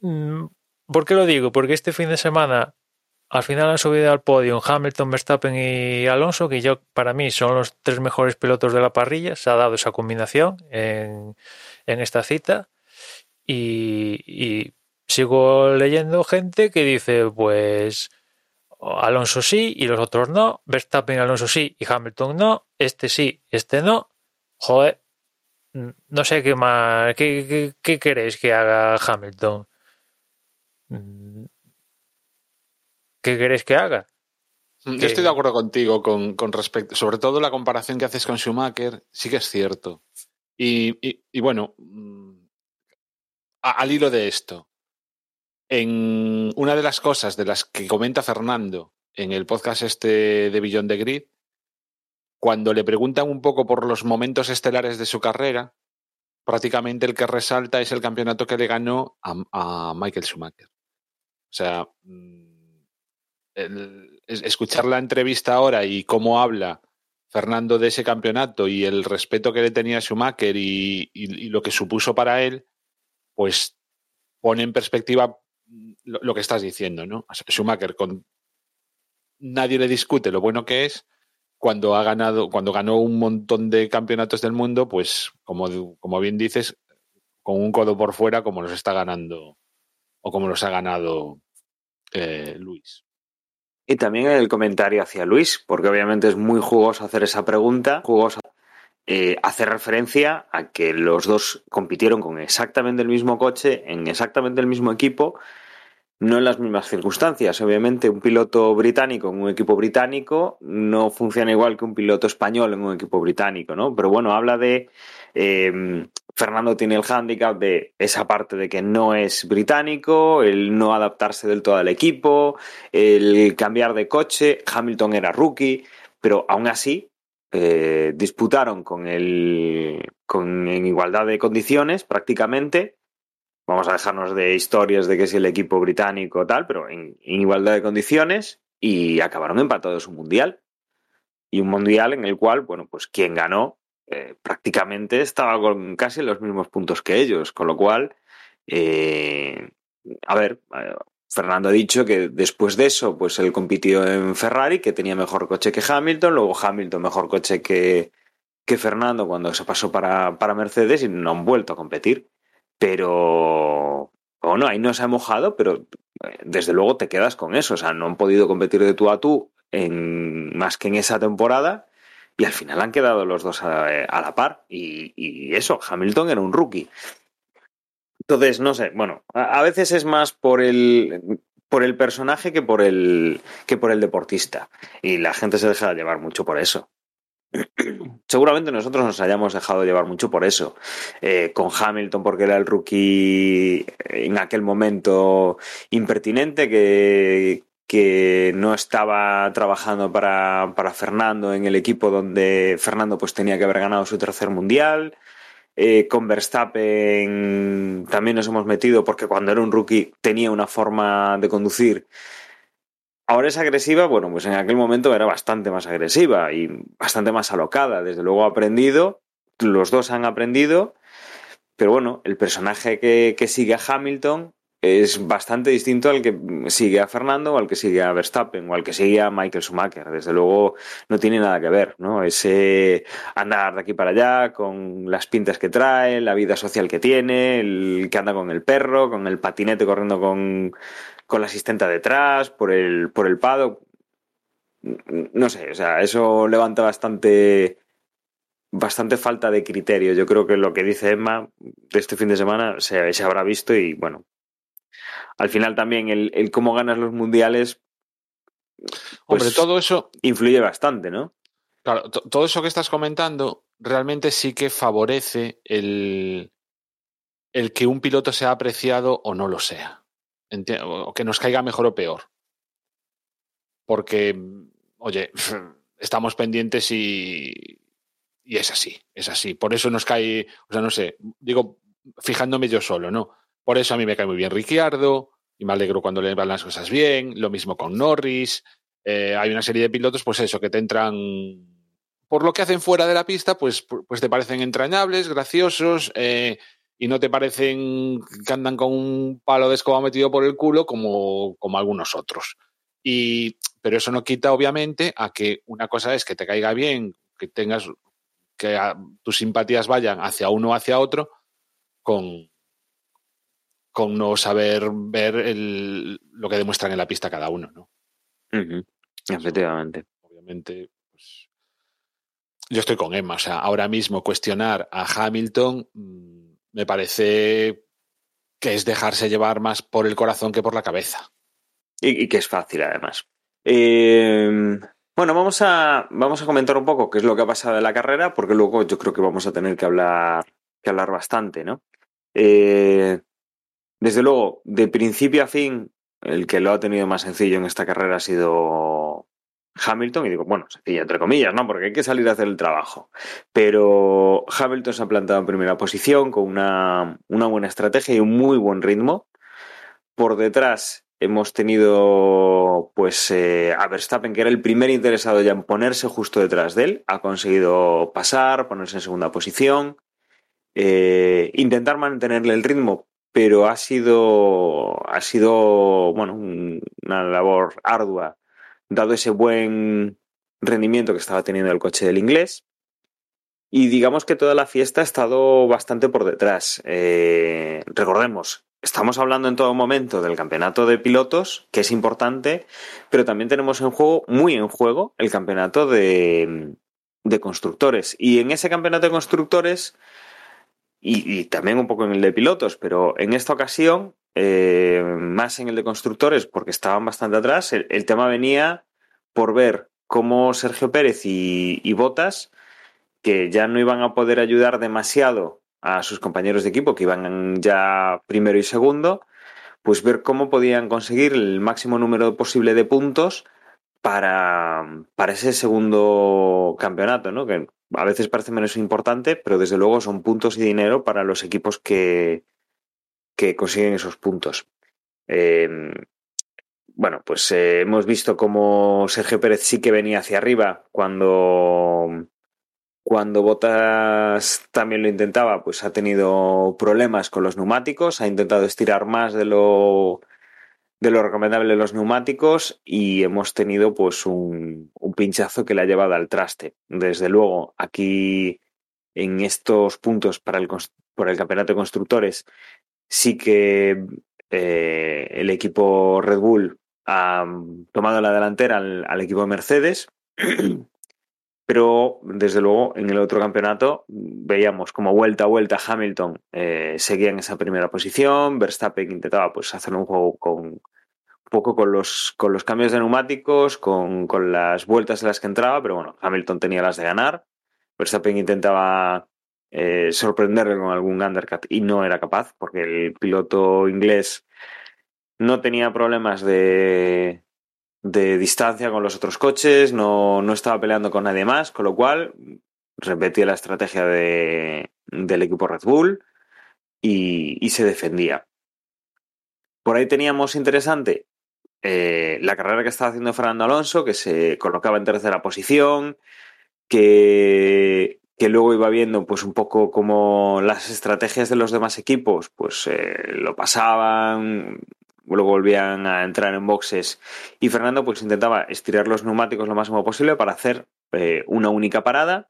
[SPEAKER 2] Mm, ¿Por qué lo digo? Porque este fin de semana al final han subido al podio Hamilton, Verstappen y Alonso, que yo para mí son los tres mejores pilotos de la parrilla. Se ha dado esa combinación en, esta cita. Y, y sigo leyendo gente que dice, pues Alonso sí y los otros no, Verstappen, Alonso sí y Hamilton no, este sí, este no. Joder, no sé qué más, qué, qué, qué queréis que haga Hamilton. ¿Qué queréis que haga?
[SPEAKER 3] Yo estoy de acuerdo contigo con, con, respecto, sobre todo la comparación que haces con Schumacher, sí que es cierto. Y, y, y bueno, mm, a, al hilo de esto, en una de las cosas de las que comenta Fernando en el podcast este de Billón de Grid, cuando le preguntan un poco por los momentos estelares de su carrera, prácticamente el que resalta es el campeonato que le ganó a, Michael Schumacher. O sea, mm, escuchar la entrevista ahora y cómo habla Fernando de ese campeonato y el respeto que le tenía a Schumacher y, lo que supuso para él, pues pone en perspectiva lo, que estás diciendo, ¿no? Schumacher con nadie le discute lo bueno que es cuando ha ganado, cuando ganó un montón de campeonatos del mundo, pues como, como bien dices, con un codo por fuera como los está ganando o como los ha ganado eh, Luis.
[SPEAKER 1] Y también el comentario hacia Luis, porque obviamente es muy jugoso hacer esa pregunta, jugoso eh, hacer referencia a que los dos compitieron con exactamente el mismo coche, en exactamente el mismo equipo, no en las mismas circunstancias. Obviamente, un piloto británico en un equipo británico no funciona igual que un piloto español en un equipo británico, ¿no? Pero bueno, habla de. Eh, Fernando tiene el hándicap de esa parte de que no es británico, el no adaptarse del todo al equipo, el cambiar de coche. Hamilton era rookie, pero aún así eh, disputaron con el, con, en igualdad de condiciones prácticamente vamos a dejarnos de historias de que es el equipo británico tal, pero en, en igualdad de condiciones y acabaron empatados un mundial. Y un mundial en el cual, bueno, pues quien ganó eh, prácticamente estaba con casi los mismos puntos que ellos, con lo cual, eh, a ver, eh, Fernando ha dicho que después de eso, pues él compitió en Ferrari, que tenía mejor coche que Hamilton, luego Hamilton mejor coche que, que Fernando cuando se pasó para, para Mercedes y no han vuelto a competir pero bueno, ahí no se ha mojado, pero eh, desde luego te quedas con eso. O sea, no han podido competir de tú a tú en, más que en esa temporada y al final han quedado los dos a, a la par. Y, y, eso, Hamilton era un rookie. Entonces, no sé, bueno, a, a, veces es más por el, por el personaje que por el, que por el deportista. Y la gente se deja llevar mucho por eso. Seguramente nosotros nos hayamos dejado llevar mucho por eso. Eh, con Hamilton, porque era el rookie en aquel momento impertinente, que, que no estaba trabajando para, para, Fernando en el equipo donde Fernando pues tenía que haber ganado su tercer mundial. Eh, con Verstappen también nos hemos metido porque cuando era un rookie tenía una forma de conducir Ahora es agresiva, bueno, pues en aquel momento era bastante más agresiva y bastante más alocada. Desde luego ha aprendido, los dos han aprendido, pero bueno, el personaje que, que sigue a Hamilton es bastante distinto al que sigue a Fernando o al que sigue a Verstappen o al que sigue a Michael Schumacher. Desde luego no tiene nada que ver, ¿no? Ese andar de aquí para allá con las pintas que trae, la vida social que tiene, el que anda con el perro, con el patinete corriendo con, con la asistenta detrás, por el, por el paddock. No sé, o sea, eso levanta bastante bastante falta de criterio. Yo creo que lo que dice Emma de este fin de semana se, se habrá visto y bueno, al final también el, el cómo ganas los mundiales.
[SPEAKER 3] Pues, Hombre, todo eso
[SPEAKER 1] influye bastante, ¿no?
[SPEAKER 3] Claro, todo eso que estás comentando realmente sí que favorece el, el que un piloto sea apreciado o no lo sea o que nos caiga mejor o peor. Porque, oye, estamos pendientes y, y es así, es así. Por eso nos cae, o sea, no sé, digo, fijándome yo solo, ¿no? Por eso a mí me cae muy bien Ricciardo y me alegro cuando le van las cosas bien, lo mismo con Norris. Eh, hay una serie de pilotos, pues eso, que te entran por lo que hacen fuera de la pista, pues, pues te parecen entrañables, graciosos, eh, y no te parecen que andan con un palo de escoba metido por el culo como, como algunos otros. Y, pero eso no quita, obviamente, a que una cosa es que te caiga bien, que tengas que tus simpatías vayan hacia uno o hacia otro, con, con no saber ver el, lo que demuestran en la pista cada uno, ¿no?
[SPEAKER 1] Efectivamente.
[SPEAKER 3] Obviamente, pues, yo estoy con Emma. O sea, ahora mismo cuestionar a Hamilton mm, me parece que es dejarse llevar más por el corazón que por la cabeza.
[SPEAKER 1] Y, y que es fácil, además. Eh, bueno, vamos a, vamos a comentar un poco qué es lo que ha pasado en la carrera, porque luego yo creo que vamos a tener que hablar, que hablar bastante, ¿no? Eh, desde luego, de principio a fin, el que lo ha tenido más sencillo en esta carrera ha sido Hamilton, y digo, bueno, sencillo entre comillas, ¿no? Porque hay que salir a hacer el trabajo. Pero Hamilton se ha plantado en primera posición con una, buena estrategia y un muy buen ritmo. Por detrás hemos tenido pues eh, a Verstappen, que era el primer interesado ya en ponerse justo detrás de él. Ha conseguido pasar, ponerse en segunda posición, eh, intentar mantenerle el ritmo, pero ha sido, ha sido bueno, un- una labor ardua, dado ese buen rendimiento que estaba teniendo el coche del inglés. Y digamos que toda la fiesta ha estado bastante por detrás. Eh, recordemos, estamos hablando en todo momento del campeonato de pilotos, que es importante, pero también tenemos en juego, muy en juego, el campeonato de, de constructores. Y en ese campeonato de constructores, y, también un poco en el de pilotos, pero en esta ocasión, eh, más en el de constructores, porque estaban bastante atrás, el, el tema venía por ver cómo Sergio Pérez y, y Botas que ya no iban a poder ayudar demasiado a sus compañeros de equipo, que iban ya primero y segundo, pues ver cómo podían conseguir el máximo número posible de puntos para, para ese segundo campeonato, ¿no? Que a veces parece menos importante, pero desde luego son puntos y dinero para los equipos que, que consiguen esos puntos. Eh, bueno, pues eh, hemos visto cómo Sergio Pérez sí que venía hacia arriba cuando cuando Botas también lo intentaba, pues ha tenido problemas con los neumáticos, ha intentado estirar más de lo, de lo recomendable los neumáticos y hemos tenido pues un, pinchazo que le ha llevado al traste. Desde luego, aquí en estos puntos para el, el campeonato de constructores, sí que eh, el equipo Red Bull ha tomado la delantera al, al equipo de Mercedes. Pero desde luego en el otro campeonato veíamos como vuelta a vuelta Hamilton eh, seguía en esa primera posición, Verstappen intentaba pues hacer un juego con un poco con los, con los cambios de neumáticos, con, con las vueltas en las que entraba, pero bueno, Hamilton tenía las de ganar, Verstappen intentaba eh, sorprenderle con algún undercut y no era capaz, porque el piloto inglés no tenía problemas de, de distancia con los otros coches, no, no estaba peleando con nadie más, con lo cual repetía la estrategia de, del equipo Red Bull y, y se defendía. Por ahí teníamos interesante eh, la carrera que estaba haciendo Fernando Alonso, que se colocaba en tercera posición, que, que luego iba viendo pues un poco como las estrategias de los demás equipos pues eh, lo pasaban, luego volvían a entrar en boxes y Fernando pues intentaba estirar los neumáticos lo máximo posible para hacer eh, una única parada,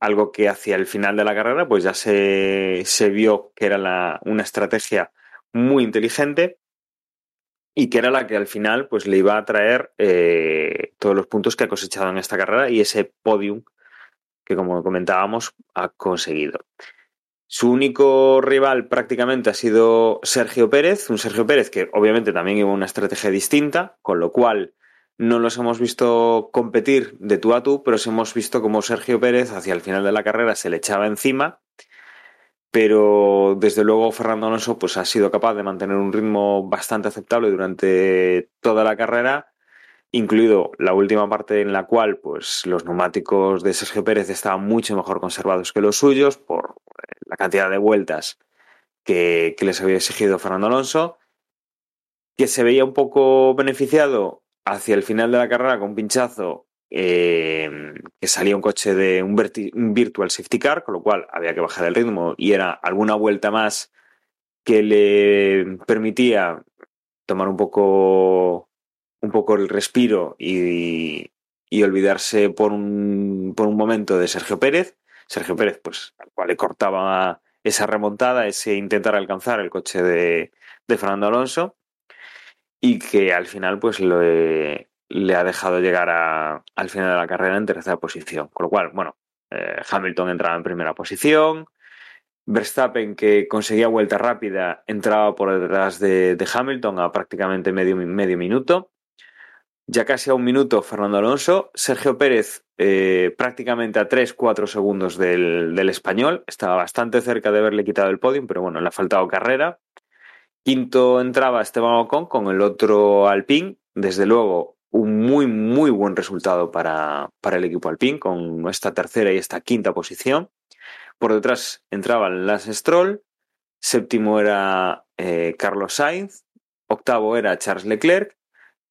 [SPEAKER 1] algo que hacia el final de la carrera pues ya se, se vio que era una estrategia muy inteligente y que era la que al final pues le iba a traer eh, todos los puntos que ha cosechado en esta carrera y ese podium que como comentábamos ha conseguido. Su único rival prácticamente ha sido Sergio Pérez, un Sergio Pérez que obviamente también lleva una estrategia distinta, con lo cual no los hemos visto competir de tú a tú, pero hemos visto como Sergio Pérez hacia el final de la carrera se le echaba encima, pero desde luego Fernando Alonso pues ha sido capaz de mantener un ritmo bastante aceptable durante toda la carrera, incluido la última parte en la cual pues los neumáticos de Sergio Pérez estaban mucho mejor conservados que los suyos por la cantidad de vueltas que, les había exigido Fernando Alonso, que se veía un poco beneficiado hacia el final de la carrera con un pinchazo eh, que salía un coche de un virtual safety car, con lo cual había que bajar el ritmo y era alguna vuelta más que le permitía tomar un poco un poco el respiro y, y olvidarse por un, por un momento de Sergio Pérez. Sergio Pérez, pues, al cual le cortaba esa remontada, ese intentar alcanzar el coche de, Fernando Alonso y que al final pues le, le ha dejado llegar a, al final de la carrera en tercera posición. Con lo cual, bueno, eh, Hamilton entraba en primera posición, Verstappen, que conseguía vuelta rápida, entraba por detrás de, de Hamilton a prácticamente medio, medio, minuto. Ya casi a un minuto Fernando Alonso. Sergio Pérez eh, prácticamente a 3-4 segundos del, del, español. Estaba bastante cerca de haberle quitado el podio, pero bueno, le ha faltado carrera. Quinto entraba Esteban Ocon con el otro Alpine. Desde luego, un muy, muy buen resultado para, para el equipo Alpine con esta tercera y esta quinta posición. Por detrás entraban Lance Stroll, séptimo era eh, Carlos Sainz, octavo era Charles Leclerc,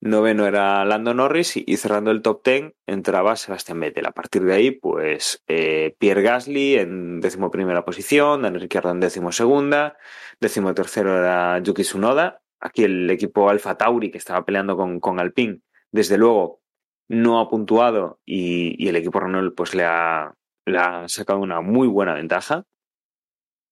[SPEAKER 1] noveno era Lando Norris y, cerrando el top ten entraba Sebastián Vettel. A partir de ahí, pues eh, Pierre Gasly en décimo primera posición, Daniel Ricciardo en décimo segunda, décimo tercero era Yuki Tsunoda. Aquí el equipo Alfa Tauri que estaba peleando con, con Alpine, desde luego no ha puntuado y, y el equipo Renault pues le ha, le ha sacado una muy buena ventaja.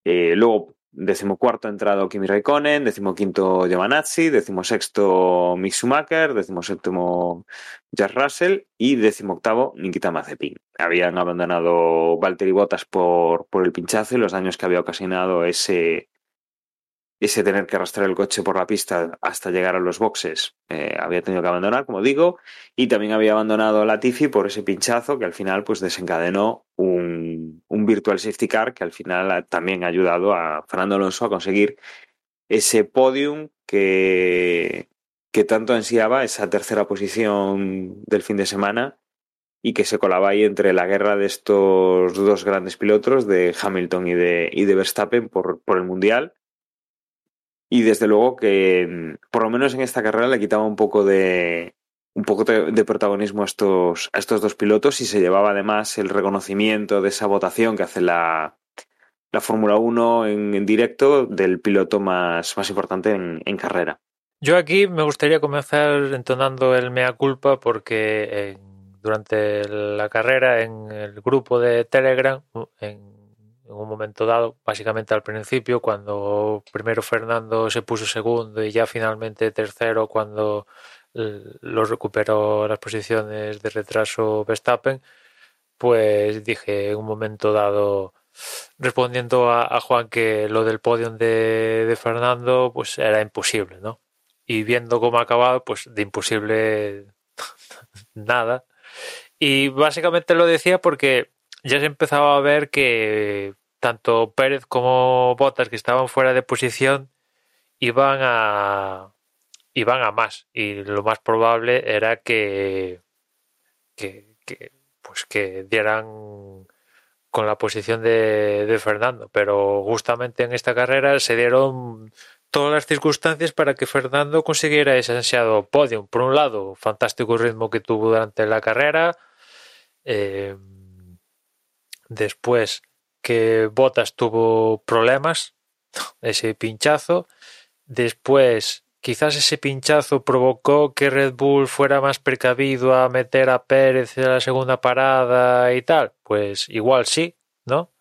[SPEAKER 1] Eh, luego, decimocuarto entrado Kimi Raikkonen, decimoquinto Giovanazzi, decimosexto Mick Schumacher, decimoséptimo Jack Russell y decimoctavo Nikita Mazepin. Habían abandonado Valtteri Bottas por, por el pinchazo y los daños que había ocasionado ese, ese tener que arrastrar el coche por la pista hasta llegar a los boxes eh, había tenido que abandonar, como digo, y también había abandonado la Tifi por ese pinchazo que al final pues desencadenó un, un virtual safety car que al final también ha ayudado a Fernando Alonso a conseguir ese podium que, que tanto ansiaba, esa tercera posición del fin de semana y que se colaba ahí entre la guerra de estos dos grandes pilotos, de Hamilton y de, y de Verstappen por, por el Mundial y desde luego que por lo menos en esta carrera le quitaba un poco de un poco de, protagonismo a estos, a estos dos pilotos y se llevaba además el reconocimiento de esa votación que hace la, la Fórmula 1 en, en, directo del piloto más, más importante en, carrera.
[SPEAKER 2] Yo aquí me gustaría comenzar entonando el mea culpa porque en, durante la carrera en el grupo de Telegram, en en un momento dado, básicamente al principio, cuando primero Fernando se puso segundo y ya finalmente tercero cuando lo recuperó las posiciones de retraso Verstappen, pues dije en un momento dado, respondiendo a, Juan que lo del podio de, de, Fernando pues era imposible, ¿no? Y viendo cómo ha acabado, pues de imposible nada. Y básicamente lo decía porque ya se empezaba a ver que tanto Pérez como Bottas, que estaban fuera de posición, iban a iban a más. Y lo más probable era que, que, pues que dieran con la posición de, de, Fernando. Pero justamente en esta carrera se dieron todas las circunstancias para que Fernando consiguiera ese ansiado podium. Por un lado, fantástico ritmo que tuvo durante la carrera. Eh, después, que Bottas tuvo problemas, ese pinchazo. Después, quizás ese pinchazo provocó que Red Bull fuera más precavido a meter a Pérez en la segunda parada y tal. Pues igual sí, ¿no?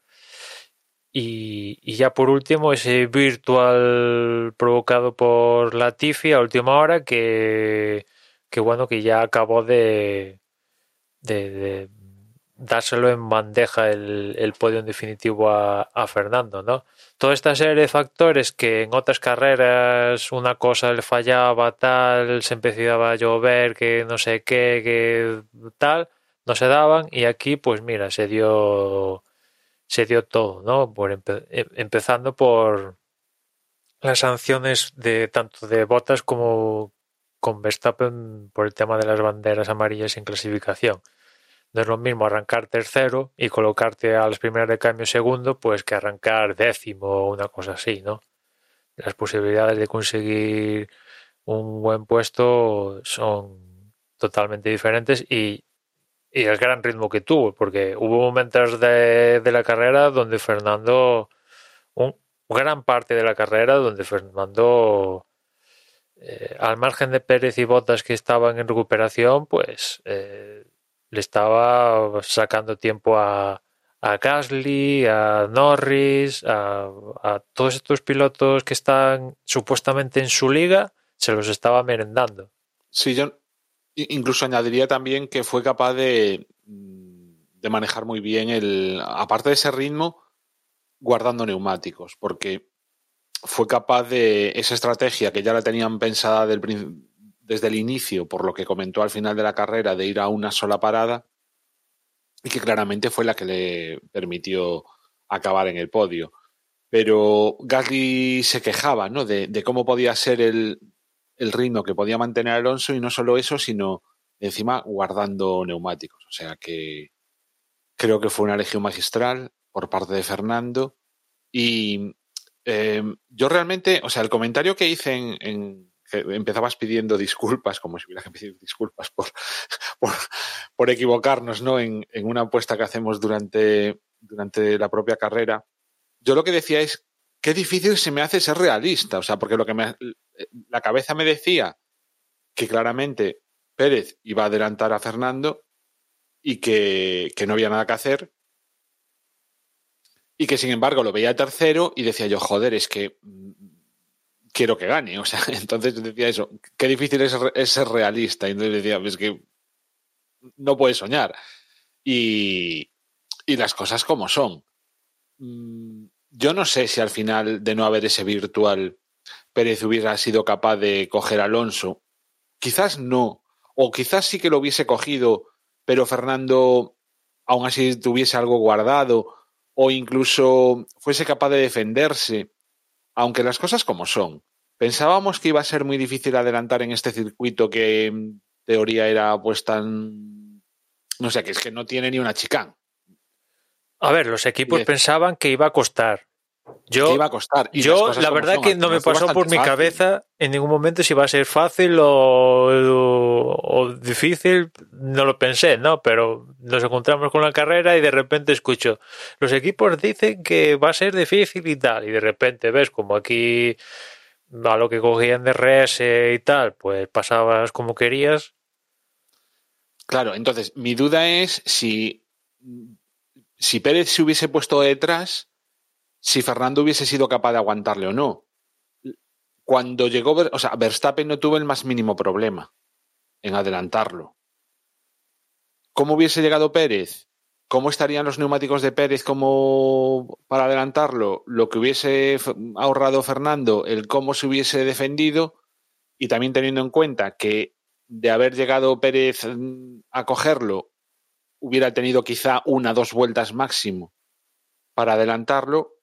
[SPEAKER 2] Y, y ya por último, ese virtual provocado por la Tifi a última hora que, que bueno, que ya acabó de dárselo en bandeja el, el podio en definitivo a, Fernando, ¿no? Toda esta serie de factores que en otras carreras una cosa le fallaba, tal, se empezaba a llover, que no sé qué, que tal, no se daban y aquí pues mira, se dio se dio todo, ¿no? Por em, empezando por las sanciones de tanto de Botas como con Verstappen por el tema de las banderas amarillas en clasificación no es lo mismo arrancar tercero y colocarte a las primeras de cambio segundo, pues que arrancar décimo o una cosa así, ¿no? Las posibilidades de conseguir un buen puesto son totalmente diferentes y, y el gran ritmo que tuvo, porque hubo momentos de, de la carrera donde Fernando, un, gran parte de la carrera donde Fernando, eh, al margen de Pérez y Botas que estaban en recuperación, pues... Eh, le estaba sacando tiempo a, a Gasly, a Norris, a, todos estos pilotos que están supuestamente en su liga, se los estaba merendando.
[SPEAKER 3] Sí, yo incluso añadiría también que fue capaz de, de manejar muy bien el, aparte de ese ritmo, guardando neumáticos, porque fue capaz de esa estrategia que ya la tenían pensada del prin- desde el inicio, por lo que comentó al final de la carrera, de ir a una sola parada, y que claramente fue la que le permitió acabar en el podio. Pero Gasly se quejaba ¿no? de, cómo podía ser el, el ritmo que podía mantener Alonso y no solo eso, sino encima guardando neumáticos. O sea que creo que fue una legión magistral por parte de Fernando. Y eh, yo realmente, o sea, el comentario que hice en que empezabas pidiendo disculpas, como si hubiera que pedir disculpas por, por, por equivocarnos, ¿no? En, en, una apuesta que hacemos durante, durante la propia carrera. Yo lo que decía es qué difícil se me hace ser realista. O sea, porque lo que me, la cabeza me decía que claramente Pérez iba a adelantar a Fernando y que, que no había nada que hacer. Y que sin embargo lo veía tercero y decía yo, joder, es que quiero que gane. O sea, entonces decía eso, qué difícil es, ser realista. Y entonces decía, es que no puedes soñar. Y, y las cosas como son. Mm, Yo no sé si al final de no haber ese virtual Pérez hubiera sido capaz de coger Alonso. Quizás no. O quizás sí que lo hubiese cogido, pero Fernando aún así tuviese algo guardado. O incluso fuese capaz de defenderse. Aunque las cosas como son. Pensábamos que iba a ser muy difícil adelantar en este circuito que en teoría era pues tan... No sé, que es que no tiene ni una chicán.
[SPEAKER 2] A ver, los equipos pensaban que iba a costar. Yo,
[SPEAKER 3] iba a costar. Y
[SPEAKER 2] yo la verdad
[SPEAKER 3] son,
[SPEAKER 2] que no me pasó por mi
[SPEAKER 3] fácil.
[SPEAKER 2] cabeza en ningún momento si iba a ser fácil o, o- o difícil, no lo pensé, ¿no? Pero nos encontramos con la carrera y de repente escucho, los equipos dicen que va a ser difícil y tal, y de repente ves como aquí a lo que cogían de RS y tal, pues pasabas como querías.
[SPEAKER 3] Claro, entonces mi duda es si, si Pérez se hubiese puesto detrás, si Fernando hubiese sido capaz de aguantarle o no. Cuando llegó, o sea, Verstappen no tuvo el más mínimo problema en adelantarlo. ¿Cómo hubiese llegado Pérez? ¿Cómo estarían los neumáticos de Pérez como para adelantarlo? Lo que hubiese ahorrado Fernando, el cómo se hubiese defendido y también teniendo en cuenta que de haber llegado Pérez mm, a cogerlo, hubiera tenido quizá una, dos vueltas máximo para adelantarlo,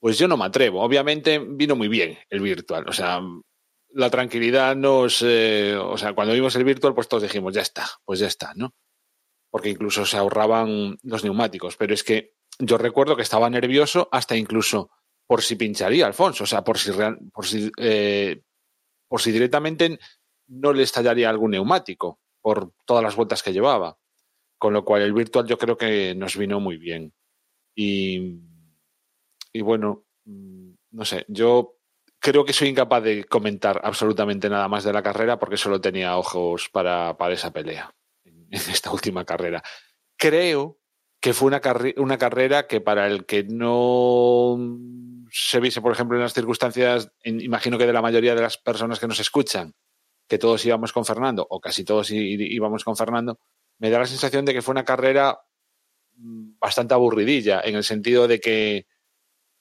[SPEAKER 3] pues yo no me atrevo. Obviamente vino muy bien el virtual. O sea, la tranquilidad nos... eh, o sea, cuando vimos el virtual, pues todos dijimos, ya está, pues ya está, ¿no? Porque incluso se ahorraban los neumáticos. Pero es que yo recuerdo que estaba nervioso hasta incluso por si pincharía Alfonso. O sea, por si, real- por si, eh, por si directamente no le estallaría algún neumático por todas las vueltas que llevaba. Con lo cual el virtual yo creo que nos vino muy bien. Y, y bueno, mm, no sé, yo creo que soy incapaz de comentar absolutamente nada más de la carrera porque solo tenía ojos para, para esa pelea en, esta última carrera. Creo que fue una, una carrera que para el que no se viese, por ejemplo, en las circunstancias, imagino que de la mayoría de las personas que nos escuchan, que todos íbamos con Fernando, o casi todos íbamos con Fernando, me da la sensación de que fue una carrera mm, bastante aburridilla, en el sentido de que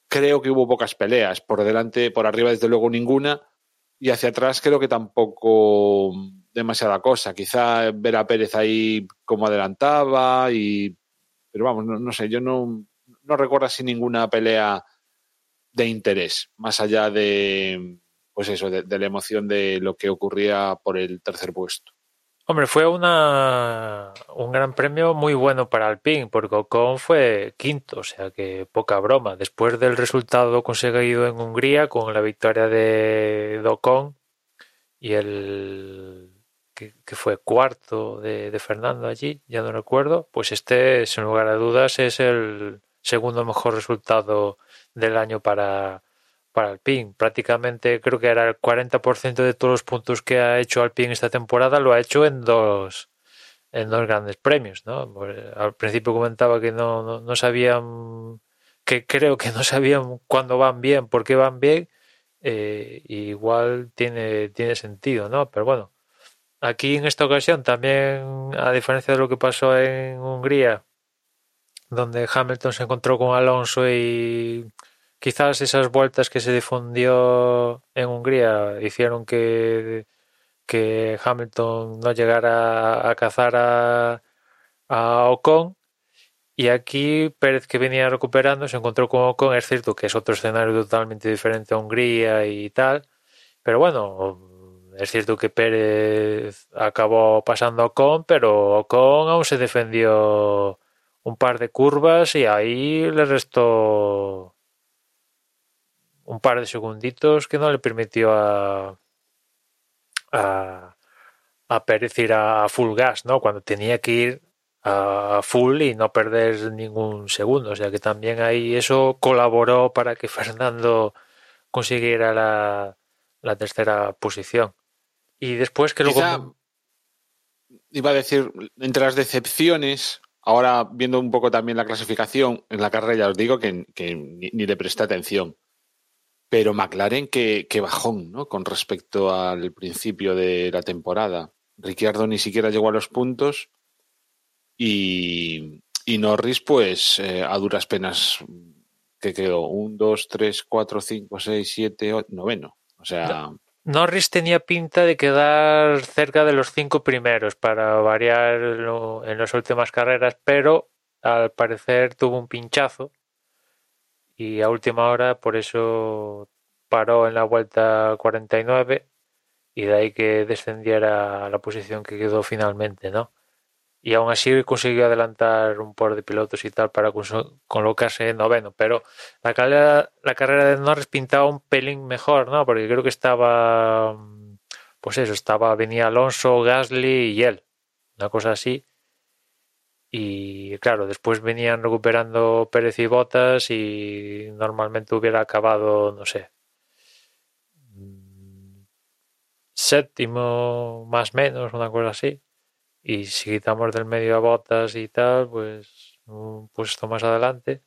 [SPEAKER 3] creo que hubo pocas peleas. Por delante, por arriba, desde luego, ninguna. Y hacia atrás creo que tampoco demasiada cosa. Quizá ver a Pérez ahí como adelantaba y... Pero vamos, no, no sé, yo no, no recuerdo así ninguna pelea de interés, más allá de, pues eso, de, de la emoción de lo que ocurría por el tercer puesto.
[SPEAKER 2] Hombre, fue una, un gran premio muy bueno para Alpine, porque Ocon fue quinto, o sea que poca broma. Después del resultado conseguido en Hungría, con la victoria de, Ocon y el que, que fue cuarto de, de Fernando allí, ya no recuerdo, pues este, sin lugar a dudas, es el segundo mejor resultado del año para, para Alpine. Prácticamente creo que era el 40% de todos los puntos que ha hecho Alpine esta temporada lo ha hecho en dos en los grandes premios, ¿no? Pues, al principio comentaba que no, no, no sabían, que creo que no sabían cuándo van bien, por qué van bien, eh, igual tiene, tiene sentido, ¿no? Pero bueno, aquí en esta ocasión también, a diferencia de lo que pasó en Hungría, donde Hamilton se encontró con Alonso y quizás esas vueltas que se difundió en Hungría hicieron que, que Hamilton no llegara a cazar a, a Ocon. Y aquí Pérez, que venía recuperando, se encontró con Ocon. Es cierto que es otro escenario totalmente diferente a Hungría y tal. Pero bueno, es cierto que Pérez acabó pasando a Ocon, pero Ocon aún se defendió un par de curvas y ahí le restó un par de segunditos que no le permitió a, a, a Pérez ir a full gas, ¿no? Cuando tenía que ir a full y no perder ningún segundo. O sea que también ahí eso colaboró para que Fernando consiguiera la, la tercera posición. Y después que luego...
[SPEAKER 3] Quizá, iba a decir, entre las decepciones, ahora viendo un poco también la clasificación en la carrera, ya os digo que, que ni, ni, le presté atención. Pero McLaren, que, que, bajón, ¿no? Con respecto al principio de la temporada. Ricciardo ni siquiera llegó a los puntos y, y Norris, pues, eh, a duras penas, que quedó? Un, dos, tres, cuatro, cinco, seis, siete, ocho, noveno. O sea.
[SPEAKER 2] Norris tenía pinta de quedar cerca de los cinco primeros para variar en las últimas carreras, pero al parecer tuvo un pinchazo y a última hora por eso paró en la vuelta 49 y de ahí que descendiera a la posición que quedó finalmente, ¿no? y aún así consiguió adelantar un par de pilotos y tal para colocarse en noveno. Pero la carrera, la carrera de Norris pintaba un pelín mejor, ¿no? Porque creo que estaba, pues eso, estaba, venía Alonso, Gasly y él, una cosa así. Y claro, después venían recuperando Pérez y Botas y normalmente hubiera acabado, no sé, séptimo más menos, una cosa así y si quitamos del medio a botas y tal, pues un puesto más adelante.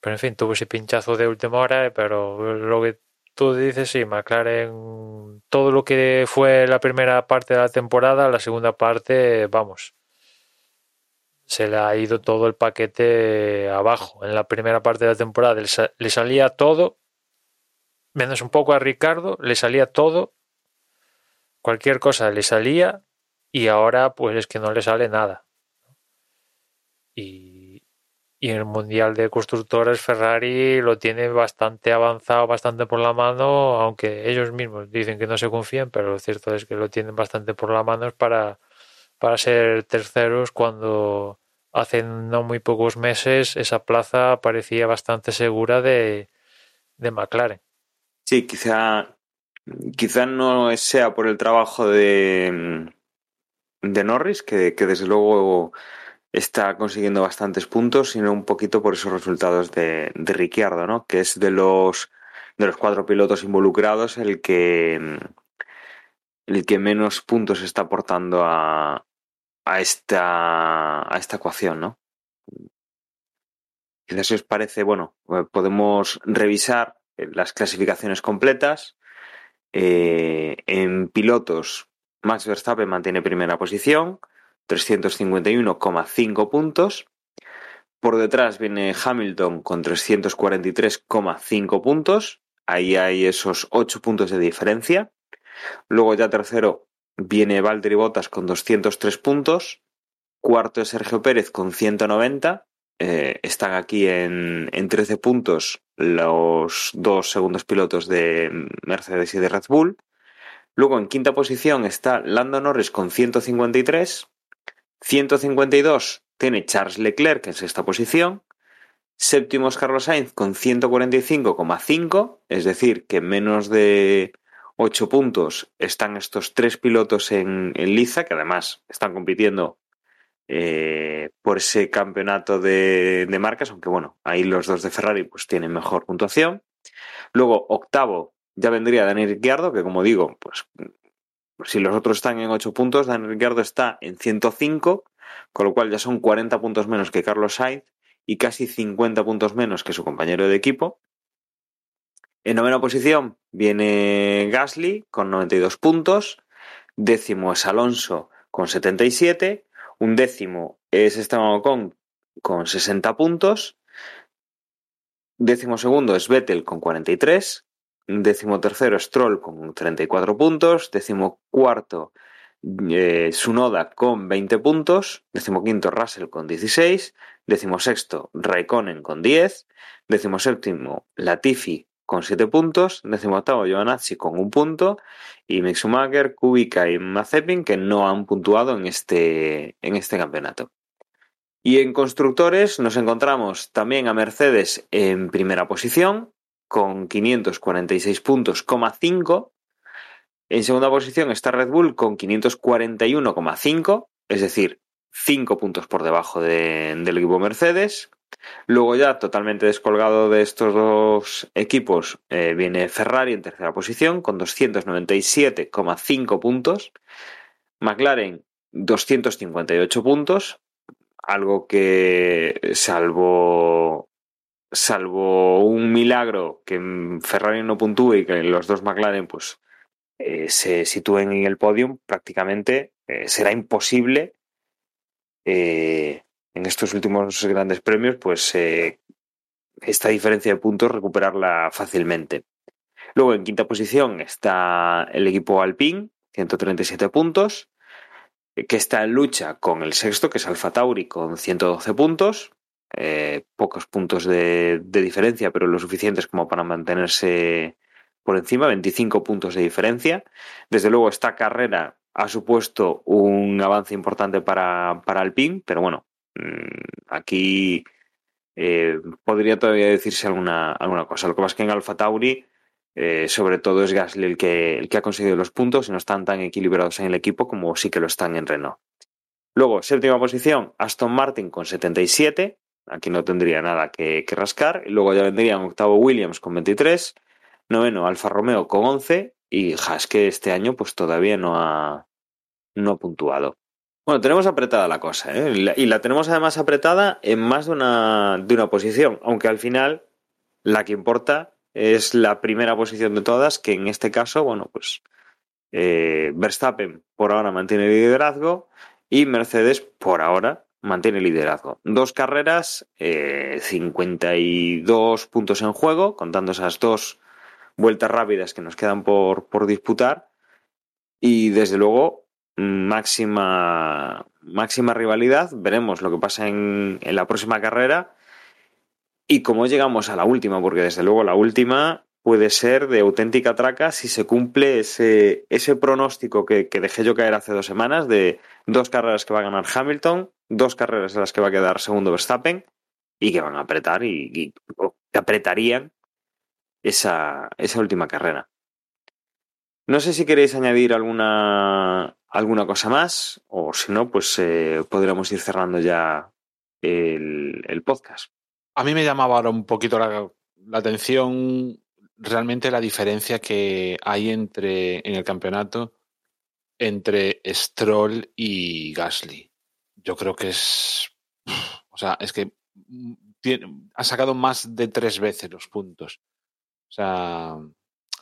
[SPEAKER 2] Pero en fin, tuvo ese pinchazo de última hora, pero lo que tú dices, sí, McLaren, todo lo que fue la primera parte de la temporada, la segunda parte, vamos, se le ha ido todo el paquete abajo. En la primera parte de la temporada le salía todo, menos un poco a Ricardo, le salía todo, cualquier cosa le salía y ahora pues es que no le sale nada. Y, y el Mundial de Constructores Ferrari lo tiene bastante avanzado, bastante por la mano, aunque ellos mismos dicen que no se confían, pero lo cierto es que lo tienen bastante por la mano para, para ser terceros cuando hace no muy pocos meses esa plaza parecía bastante segura de, de McLaren.
[SPEAKER 1] Sí, quizá, quizá no sea por el trabajo de, de Norris, que, que, desde luego está consiguiendo bastantes puntos, sino un poquito por esos resultados de, de Ricciardo, ¿no? Que es de los de los cuatro pilotos involucrados el que el que menos puntos está aportando a, a esta a esta ecuación, ¿no? Quizás si os parece, bueno, podemos revisar las clasificaciones completas. Eh, en pilotos, Max Verstappen mantiene primera posición, 351,5 puntos. Por detrás viene Hamilton con 343,5 puntos. Ahí hay esos 8 puntos de diferencia. Luego ya tercero viene Valtteri Bottas con 203 puntos. Cuarto es Sergio Pérez con 190. Eh, están aquí en, en 13 puntos los dos segundos pilotos de Mercedes y de Red Bull. Luego en quinta posición está Lando Norris con 153. 152 tiene Charles Leclerc en sexta posición. Séptimo es Carlos Sainz con 145,5, es decir, que menos de 8 puntos están estos tres pilotos en, liza, que además están compitiendo eh, por ese campeonato de, de, marcas, aunque bueno, ahí los dos de Ferrari pues tienen mejor puntuación. Luego, octavo, ya vendría Daniel Ricciardo, que como digo, pues si los otros están en 8 puntos, Daniel Ricciardo está en 105, con lo cual ya son 40 puntos menos que Carlos Sainz y casi 50 puntos menos que su compañero de equipo. En novena posición viene Gasly con 92 puntos, décimo es Alonso con 77, un décimo es Esteban Ocon con 60 puntos, décimo segundo es Vettel con 43, décimo tercero Stroll con 34 puntos, décimo cuarto eh, Sunoda con 20 puntos, décimo quinto Russell con 16, décimo sexto Raikkonen con 10, décimo séptimo Latifi con 7 puntos, décimo octavo Giovanazzi con un punto y Mick Schumacher, Kubica y Mazepin que no han puntuado en este, en este campeonato. Y en constructores nos encontramos también a Mercedes en primera posición con 546 puntos, 5. En segunda posición está Red Bull con 541,5, es decir, 5 puntos por debajo del equipo Mercedes. Luego ya totalmente descolgado de estos dos equipos eh, viene Ferrari en tercera posición con 297,5 puntos. McLaren 258 puntos, algo que salvo salvo un milagro que Ferrari no puntúe y que los dos McLaren pues eh, se sitúen en el podium, prácticamente eh, será imposible en estos últimos grandes premios, pues esta diferencia de puntos recuperarla fácilmente. Luego en quinta posición está el equipo Alpine, 137 puntos, que está en lucha con el sexto, que es Alfa Tauri, con 112 puntos. Eh, pocos puntos de, diferencia, pero lo suficientes como para mantenerse por encima, 25 puntos de diferencia. Desde luego, esta carrera ha supuesto un avance importante para, para Alpine, pero bueno, aquí eh, podría todavía decirse alguna, alguna cosa. Lo que pasa que en Alfa Tauri, eh, sobre todo es Gasly el que, el que ha conseguido los puntos y no están tan equilibrados en el equipo como sí que lo están en Renault. Luego, séptima posición, Aston Martin con 77, Aquí no tendría nada que, rascar. Y luego ya vendrían octavo Williams con 23, noveno Alfa Romeo con 11 y Haas que este año pues todavía no ha, no ha puntuado. Bueno, tenemos apretada la cosa, ¿eh? y la tenemos además apretada en más de una, de una posición, aunque al final la que importa es la primera posición de todas, que en este caso, bueno, pues eh, Verstappen por ahora mantiene liderazgo y Mercedes por ahora mantiene liderazgo. Dos carreras, 52 eh, puntos en juego, contando esas dos vueltas rápidas que nos quedan por, por disputar. Y desde luego, máxima, máxima rivalidad. Veremos lo que pasa en, la próxima carrera y cómo llegamos a la última, porque desde luego la última puede ser de auténtica traca si se cumple ese, ese pronóstico que, dejé yo caer hace dos semanas de dos carreras que va a ganar Hamilton, dos carreras en las que va a quedar segundo Verstappen y que van a apretar y, que apretarían esa, esa última carrera. No sé si queréis añadir alguna, alguna cosa más o si no, pues eh, podríamos ir cerrando ya el, podcast.
[SPEAKER 3] A mí me llamaba ahora un poquito la, atención realmente la diferencia que hay entre en el campeonato entre Stroll y Gasly. Yo creo que es. O sea, es que ha sacado más de tres veces los puntos. O sea,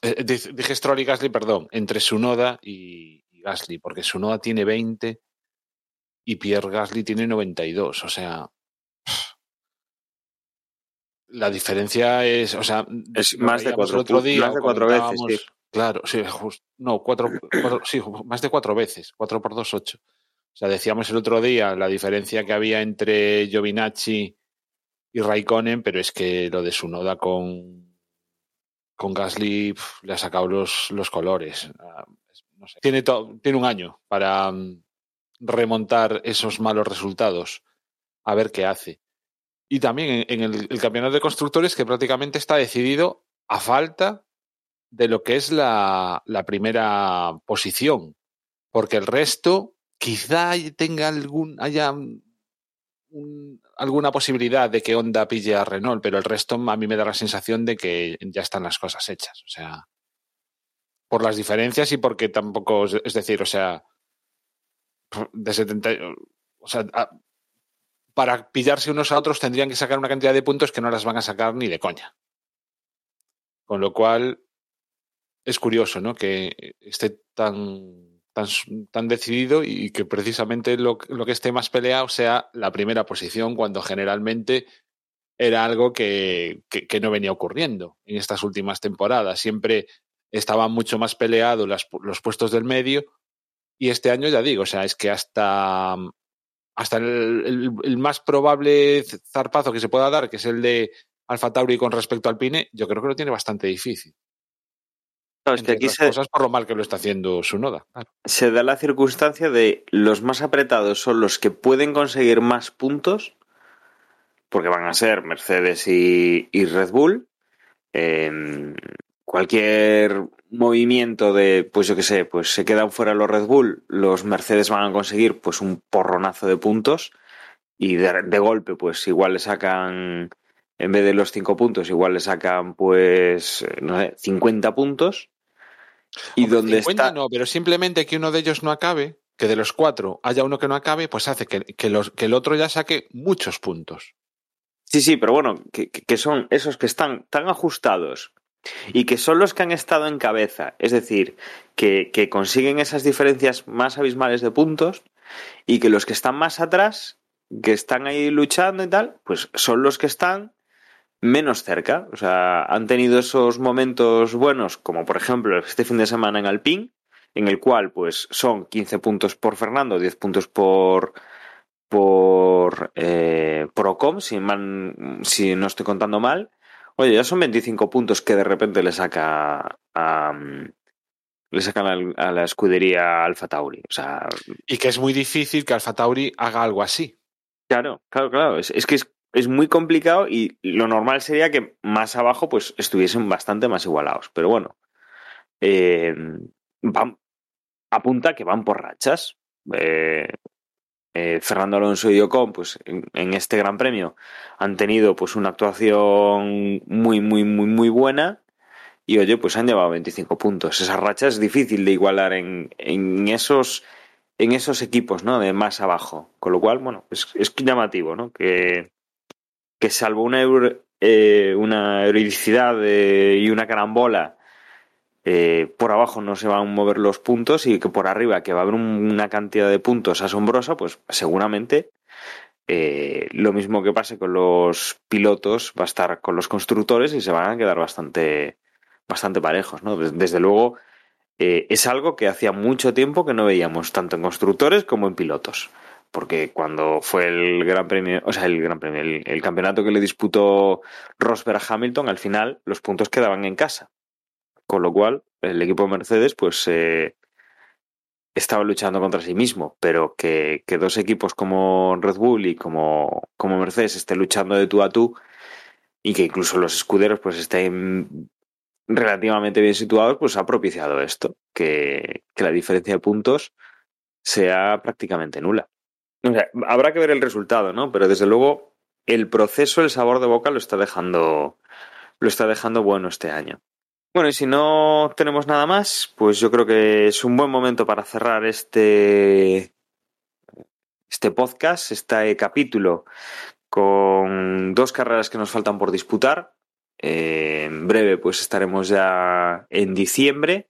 [SPEAKER 3] eh, dije Stroll y Gasly, perdón, entre Sunoda y, y Gasly, porque Sunoda tiene 20 y Pierre Gasly tiene 92. O sea, la diferencia es, o sea,
[SPEAKER 1] es más de cuatro, otro día, más de cuatro veces.
[SPEAKER 3] Claro, sí, no, cuatro, sí, más de cuatro veces, cuatro por dos, ocho. O sea, decíamos el otro día la diferencia que había entre Giovinacci y Raikkonen, pero es que lo de su noda con, con Gasly le ha sacado los, los colores. Tiene, tiene un año para mm, remontar esos malos resultados, a ver qué hace. Y también en, el, campeonato de constructores que prácticamente está decidido a falta de lo que es la, primera posición. Porque el resto quizá tenga algún, haya alguna posibilidad de que Honda pille a Renault, pero el resto a mí me da la sensación de que ya están las cosas hechas. O sea, por las diferencias y porque tampoco, es decir, o sea, de 70, o sea, para pillarse unos a otros tendrían que sacar una cantidad de puntos que no las van a sacar ni de coña. Con lo cual, es curioso, ¿no? Que esté tan, tan, tan decidido y que precisamente lo, lo, que esté más peleado sea la primera posición, cuando generalmente era algo que, que, que no venía ocurriendo en estas últimas temporadas. Siempre estaban mucho más peleados las, los puestos del medio y este año ya digo, o sea, es que hasta, hasta el, el, el, más probable zarpazo que se pueda dar, que es el de Alfa Tauri con respecto al Pine, yo creo que lo tiene bastante difícil.
[SPEAKER 1] No, es que aquí se,
[SPEAKER 3] cosas por lo mal que lo está haciendo su noda. Claro.
[SPEAKER 1] Se da la circunstancia de los más apretados son los que pueden conseguir más puntos, porque van a ser Mercedes y, y Red Bull. Eh, cualquier movimiento de, pues yo qué sé, pues se quedan fuera los Red Bull, los Mercedes van a conseguir pues un porronazo de puntos y de, de golpe pues igual le sacan, en vez de los 5 puntos, igual le sacan pues, no sé, 50 puntos. Y
[SPEAKER 3] Hombre,
[SPEAKER 1] donde
[SPEAKER 3] 50
[SPEAKER 1] está...
[SPEAKER 3] no, pero simplemente que uno de ellos no acabe, que de los cuatro haya uno que no acabe, pues hace que, que, los, que el otro ya saque muchos puntos.
[SPEAKER 1] Sí, sí, pero bueno, que, que son esos que están tan ajustados y que son los que han estado en cabeza, es decir, que, consiguen esas diferencias más abismales de puntos y que los que están más atrás, que están ahí luchando y tal, pues son los que están menos cerca, o sea, han tenido esos momentos buenos, como por ejemplo este fin de semana en Alpine, en el cual pues son 15 puntos por Fernando, 10 puntos por por eh, por Ocon, si, si no estoy contando mal, Oye, ya son 25 puntos que de repente le saca a, le sacan a, a la escudería Alfa Tauri. O sea,
[SPEAKER 3] y que es muy difícil que Alfa Tauri haga algo así.
[SPEAKER 1] Claro, claro, claro. Es, es que es, es, muy complicado y lo normal sería que más abajo pues estuviesen bastante más igualados. Pero bueno, eh, van, apunta que van por rachas. Eh, eh, Fernando Alonso y Ocon, pues en, este Gran Premio han tenido pues una actuación muy, muy, muy, muy buena y oye, pues han llevado 25 puntos. Esa racha es difícil de igualar en, en esos en esos equipos, ¿no? De más abajo. Con lo cual, bueno, es, es llamativo, ¿no? Que, que salvo una, euro, eh, una heroicidad eh, y una carambola eh, por abajo no se van a mover los puntos y que por arriba, que va a haber un, una cantidad de puntos asombrosa, pues seguramente eh, lo mismo que pase con los pilotos va a estar con los constructores y se van a quedar bastante, bastante parejos. Desde luego, eh, es algo que hacía mucho tiempo que no veíamos, tanto en constructores como en pilotos. Porque cuando fue el Gran Premio, o sea, el Gran Premio, el, el campeonato que le disputó Rosberg a Hamilton, al final los puntos quedaban en casa. Con lo cual, el equipo de Mercedes, pues eh, estaba luchando contra sí mismo, pero que, que, dos equipos como Red Bull y como, como Mercedes estén luchando de tú a tú y que incluso los escuderos pues estén relativamente bien situados, pues ha propiciado esto, que, que la diferencia de puntos sea prácticamente nula. Habrá que ver el resultado, ¿no? Pero desde luego el proceso, el sabor de boca lo está dejando, lo está dejando bueno este año. Bueno, y si no tenemos nada más, pues yo creo que es un buen momento para cerrar este, este podcast, este capítulo, con dos carreras que nos faltan por disputar. Eh, en breve, pues estaremos ya en diciembre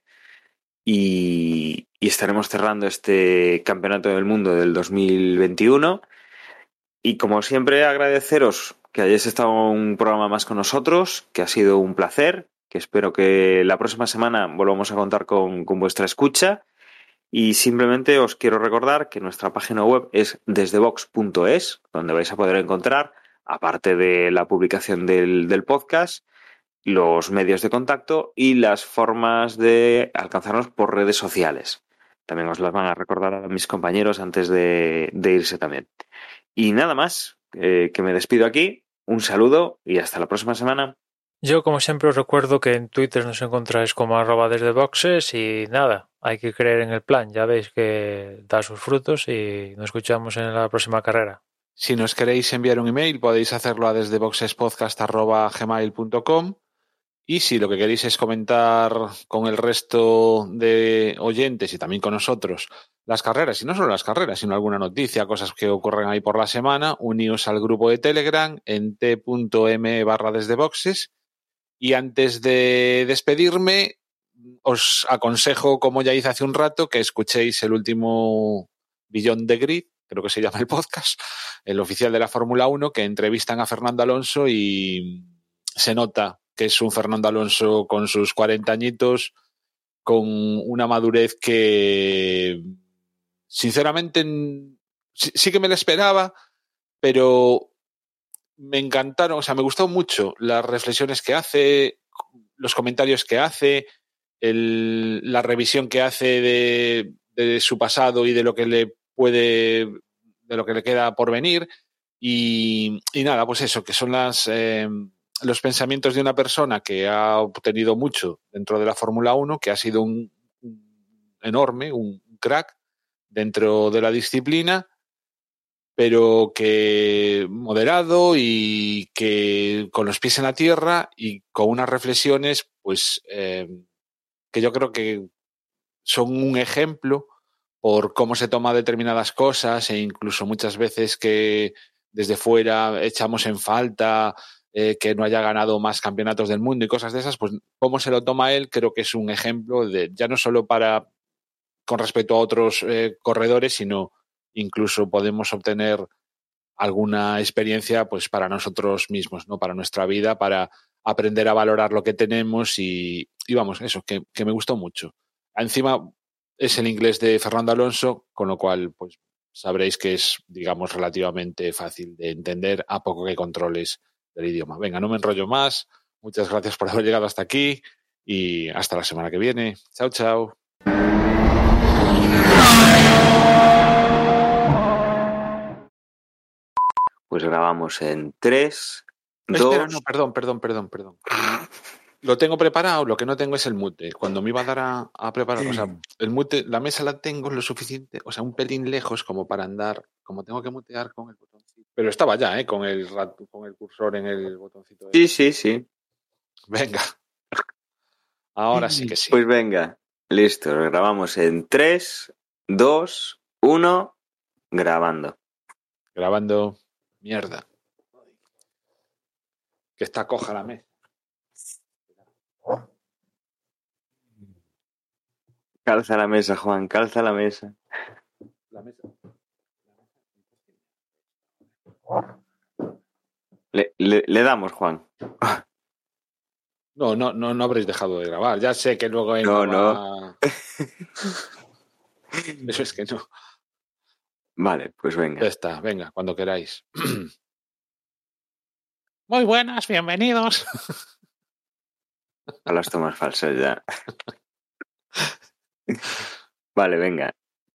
[SPEAKER 1] y, y, estaremos cerrando este Campeonato del Mundo del 2021. Y como siempre, agradeceros que hayáis estado un programa más con nosotros, que ha sido un placer, que espero que la próxima semana volvamos a contar con, con, vuestra escucha. Y simplemente os quiero recordar que nuestra página web es desdevox.es, donde vais a poder encontrar, aparte de la publicación del, del, podcast, los medios de contacto y las formas de alcanzarnos por redes sociales. También os las van a recordar a mis compañeros antes de, irse también. Y nada más, eh, que me despido aquí. Un saludo y hasta la próxima semana.
[SPEAKER 2] Yo, como siempre, os recuerdo que en Twitter nos encontráis como arroba desde boxes y nada, hay que creer en el plan. Ya veis que da sus frutos y nos escuchamos en la próxima carrera.
[SPEAKER 3] Si nos queréis enviar un email, podéis hacerlo a desde boxespodcast.gmail.com Y si lo que queréis es comentar con el resto de oyentes y también con nosotros las carreras, y no solo las carreras, sino alguna noticia, cosas que ocurren ahí por la semana, uníos al grupo de Telegram en t.m barra desde boxes. Y antes de despedirme, os aconsejo, como ya hice hace un rato, que escuchéis el último Billón de Grid, creo que se llama el podcast, el oficial de la Fórmula 1, que entrevistan a Fernando Alonso y se nota que es un Fernando Alonso con sus 40 añitos, con una madurez que sinceramente sí, que me la esperaba, pero me encantaron, o sea, me gustó mucho las reflexiones que hace, los comentarios que hace, la revisión que hace de, su pasado y de lo que le puede, de lo que le queda por venir. Y, nada, pues eso, que son las, eh, los pensamientos de una persona que ha obtenido mucho dentro de la Fórmula 1, que ha sido un, enorme, un crack dentro de la disciplina, pero que moderado y que con los pies en la tierra y con unas reflexiones, pues eh, que yo creo que son un ejemplo por cómo se toma determinadas cosas e incluso muchas veces que desde fuera echamos en falta eh, que no haya ganado más campeonatos del mundo y cosas de esas, pues cómo se lo toma él creo que es un ejemplo de ya no solo para con respecto a otros eh, corredores, sino incluso podemos obtener alguna experiencia pues para nosotros mismos, ¿no? Para nuestra vida, para aprender a valorar lo que tenemos y, vamos, eso, que, que, me gustó mucho. Encima es el inglés de Fernando Alonso, con lo cual pues sabréis que es, digamos, relativamente fácil de entender a poco que controles del idioma. Venga, no me enrollo más. Muchas gracias por haber llegado hasta aquí y hasta la semana que viene. Chao, chao.
[SPEAKER 1] Pues grabamos en 3,
[SPEAKER 3] Espera, no, perdón, perdón, perdón, perdón. Lo tengo preparado, lo que no tengo es el mute. Cuando me iba a dar a, preparar, o sea, el mute, la mesa la tengo lo suficiente, o sea, un pelín lejos como para andar, como tengo que mutear con el botoncito. Pero estaba ya, ¿eh? Con el, con el cursor en el botoncito.
[SPEAKER 1] Sí, sí, sí.
[SPEAKER 3] Venga. Ahora sí que sí.
[SPEAKER 1] Pues venga, listo, grabamos en 3, 2, 1, grabando.
[SPEAKER 3] Grabando. Mierda. Que está coja la mesa.
[SPEAKER 1] Calza la mesa, Juan, calza la mesa.
[SPEAKER 3] La mesa.
[SPEAKER 1] Le, le, le damos, Juan.
[SPEAKER 3] No, no, no, no habréis dejado de grabar. Ya sé que luego hay
[SPEAKER 1] No, no.
[SPEAKER 3] Eso es que no.
[SPEAKER 1] Vale, pues
[SPEAKER 3] Ya
[SPEAKER 1] venga.
[SPEAKER 3] está, venga, cuando queráis. Muy buenas, bienvenidos.
[SPEAKER 1] A las tomas falsas ya. Vale, venga.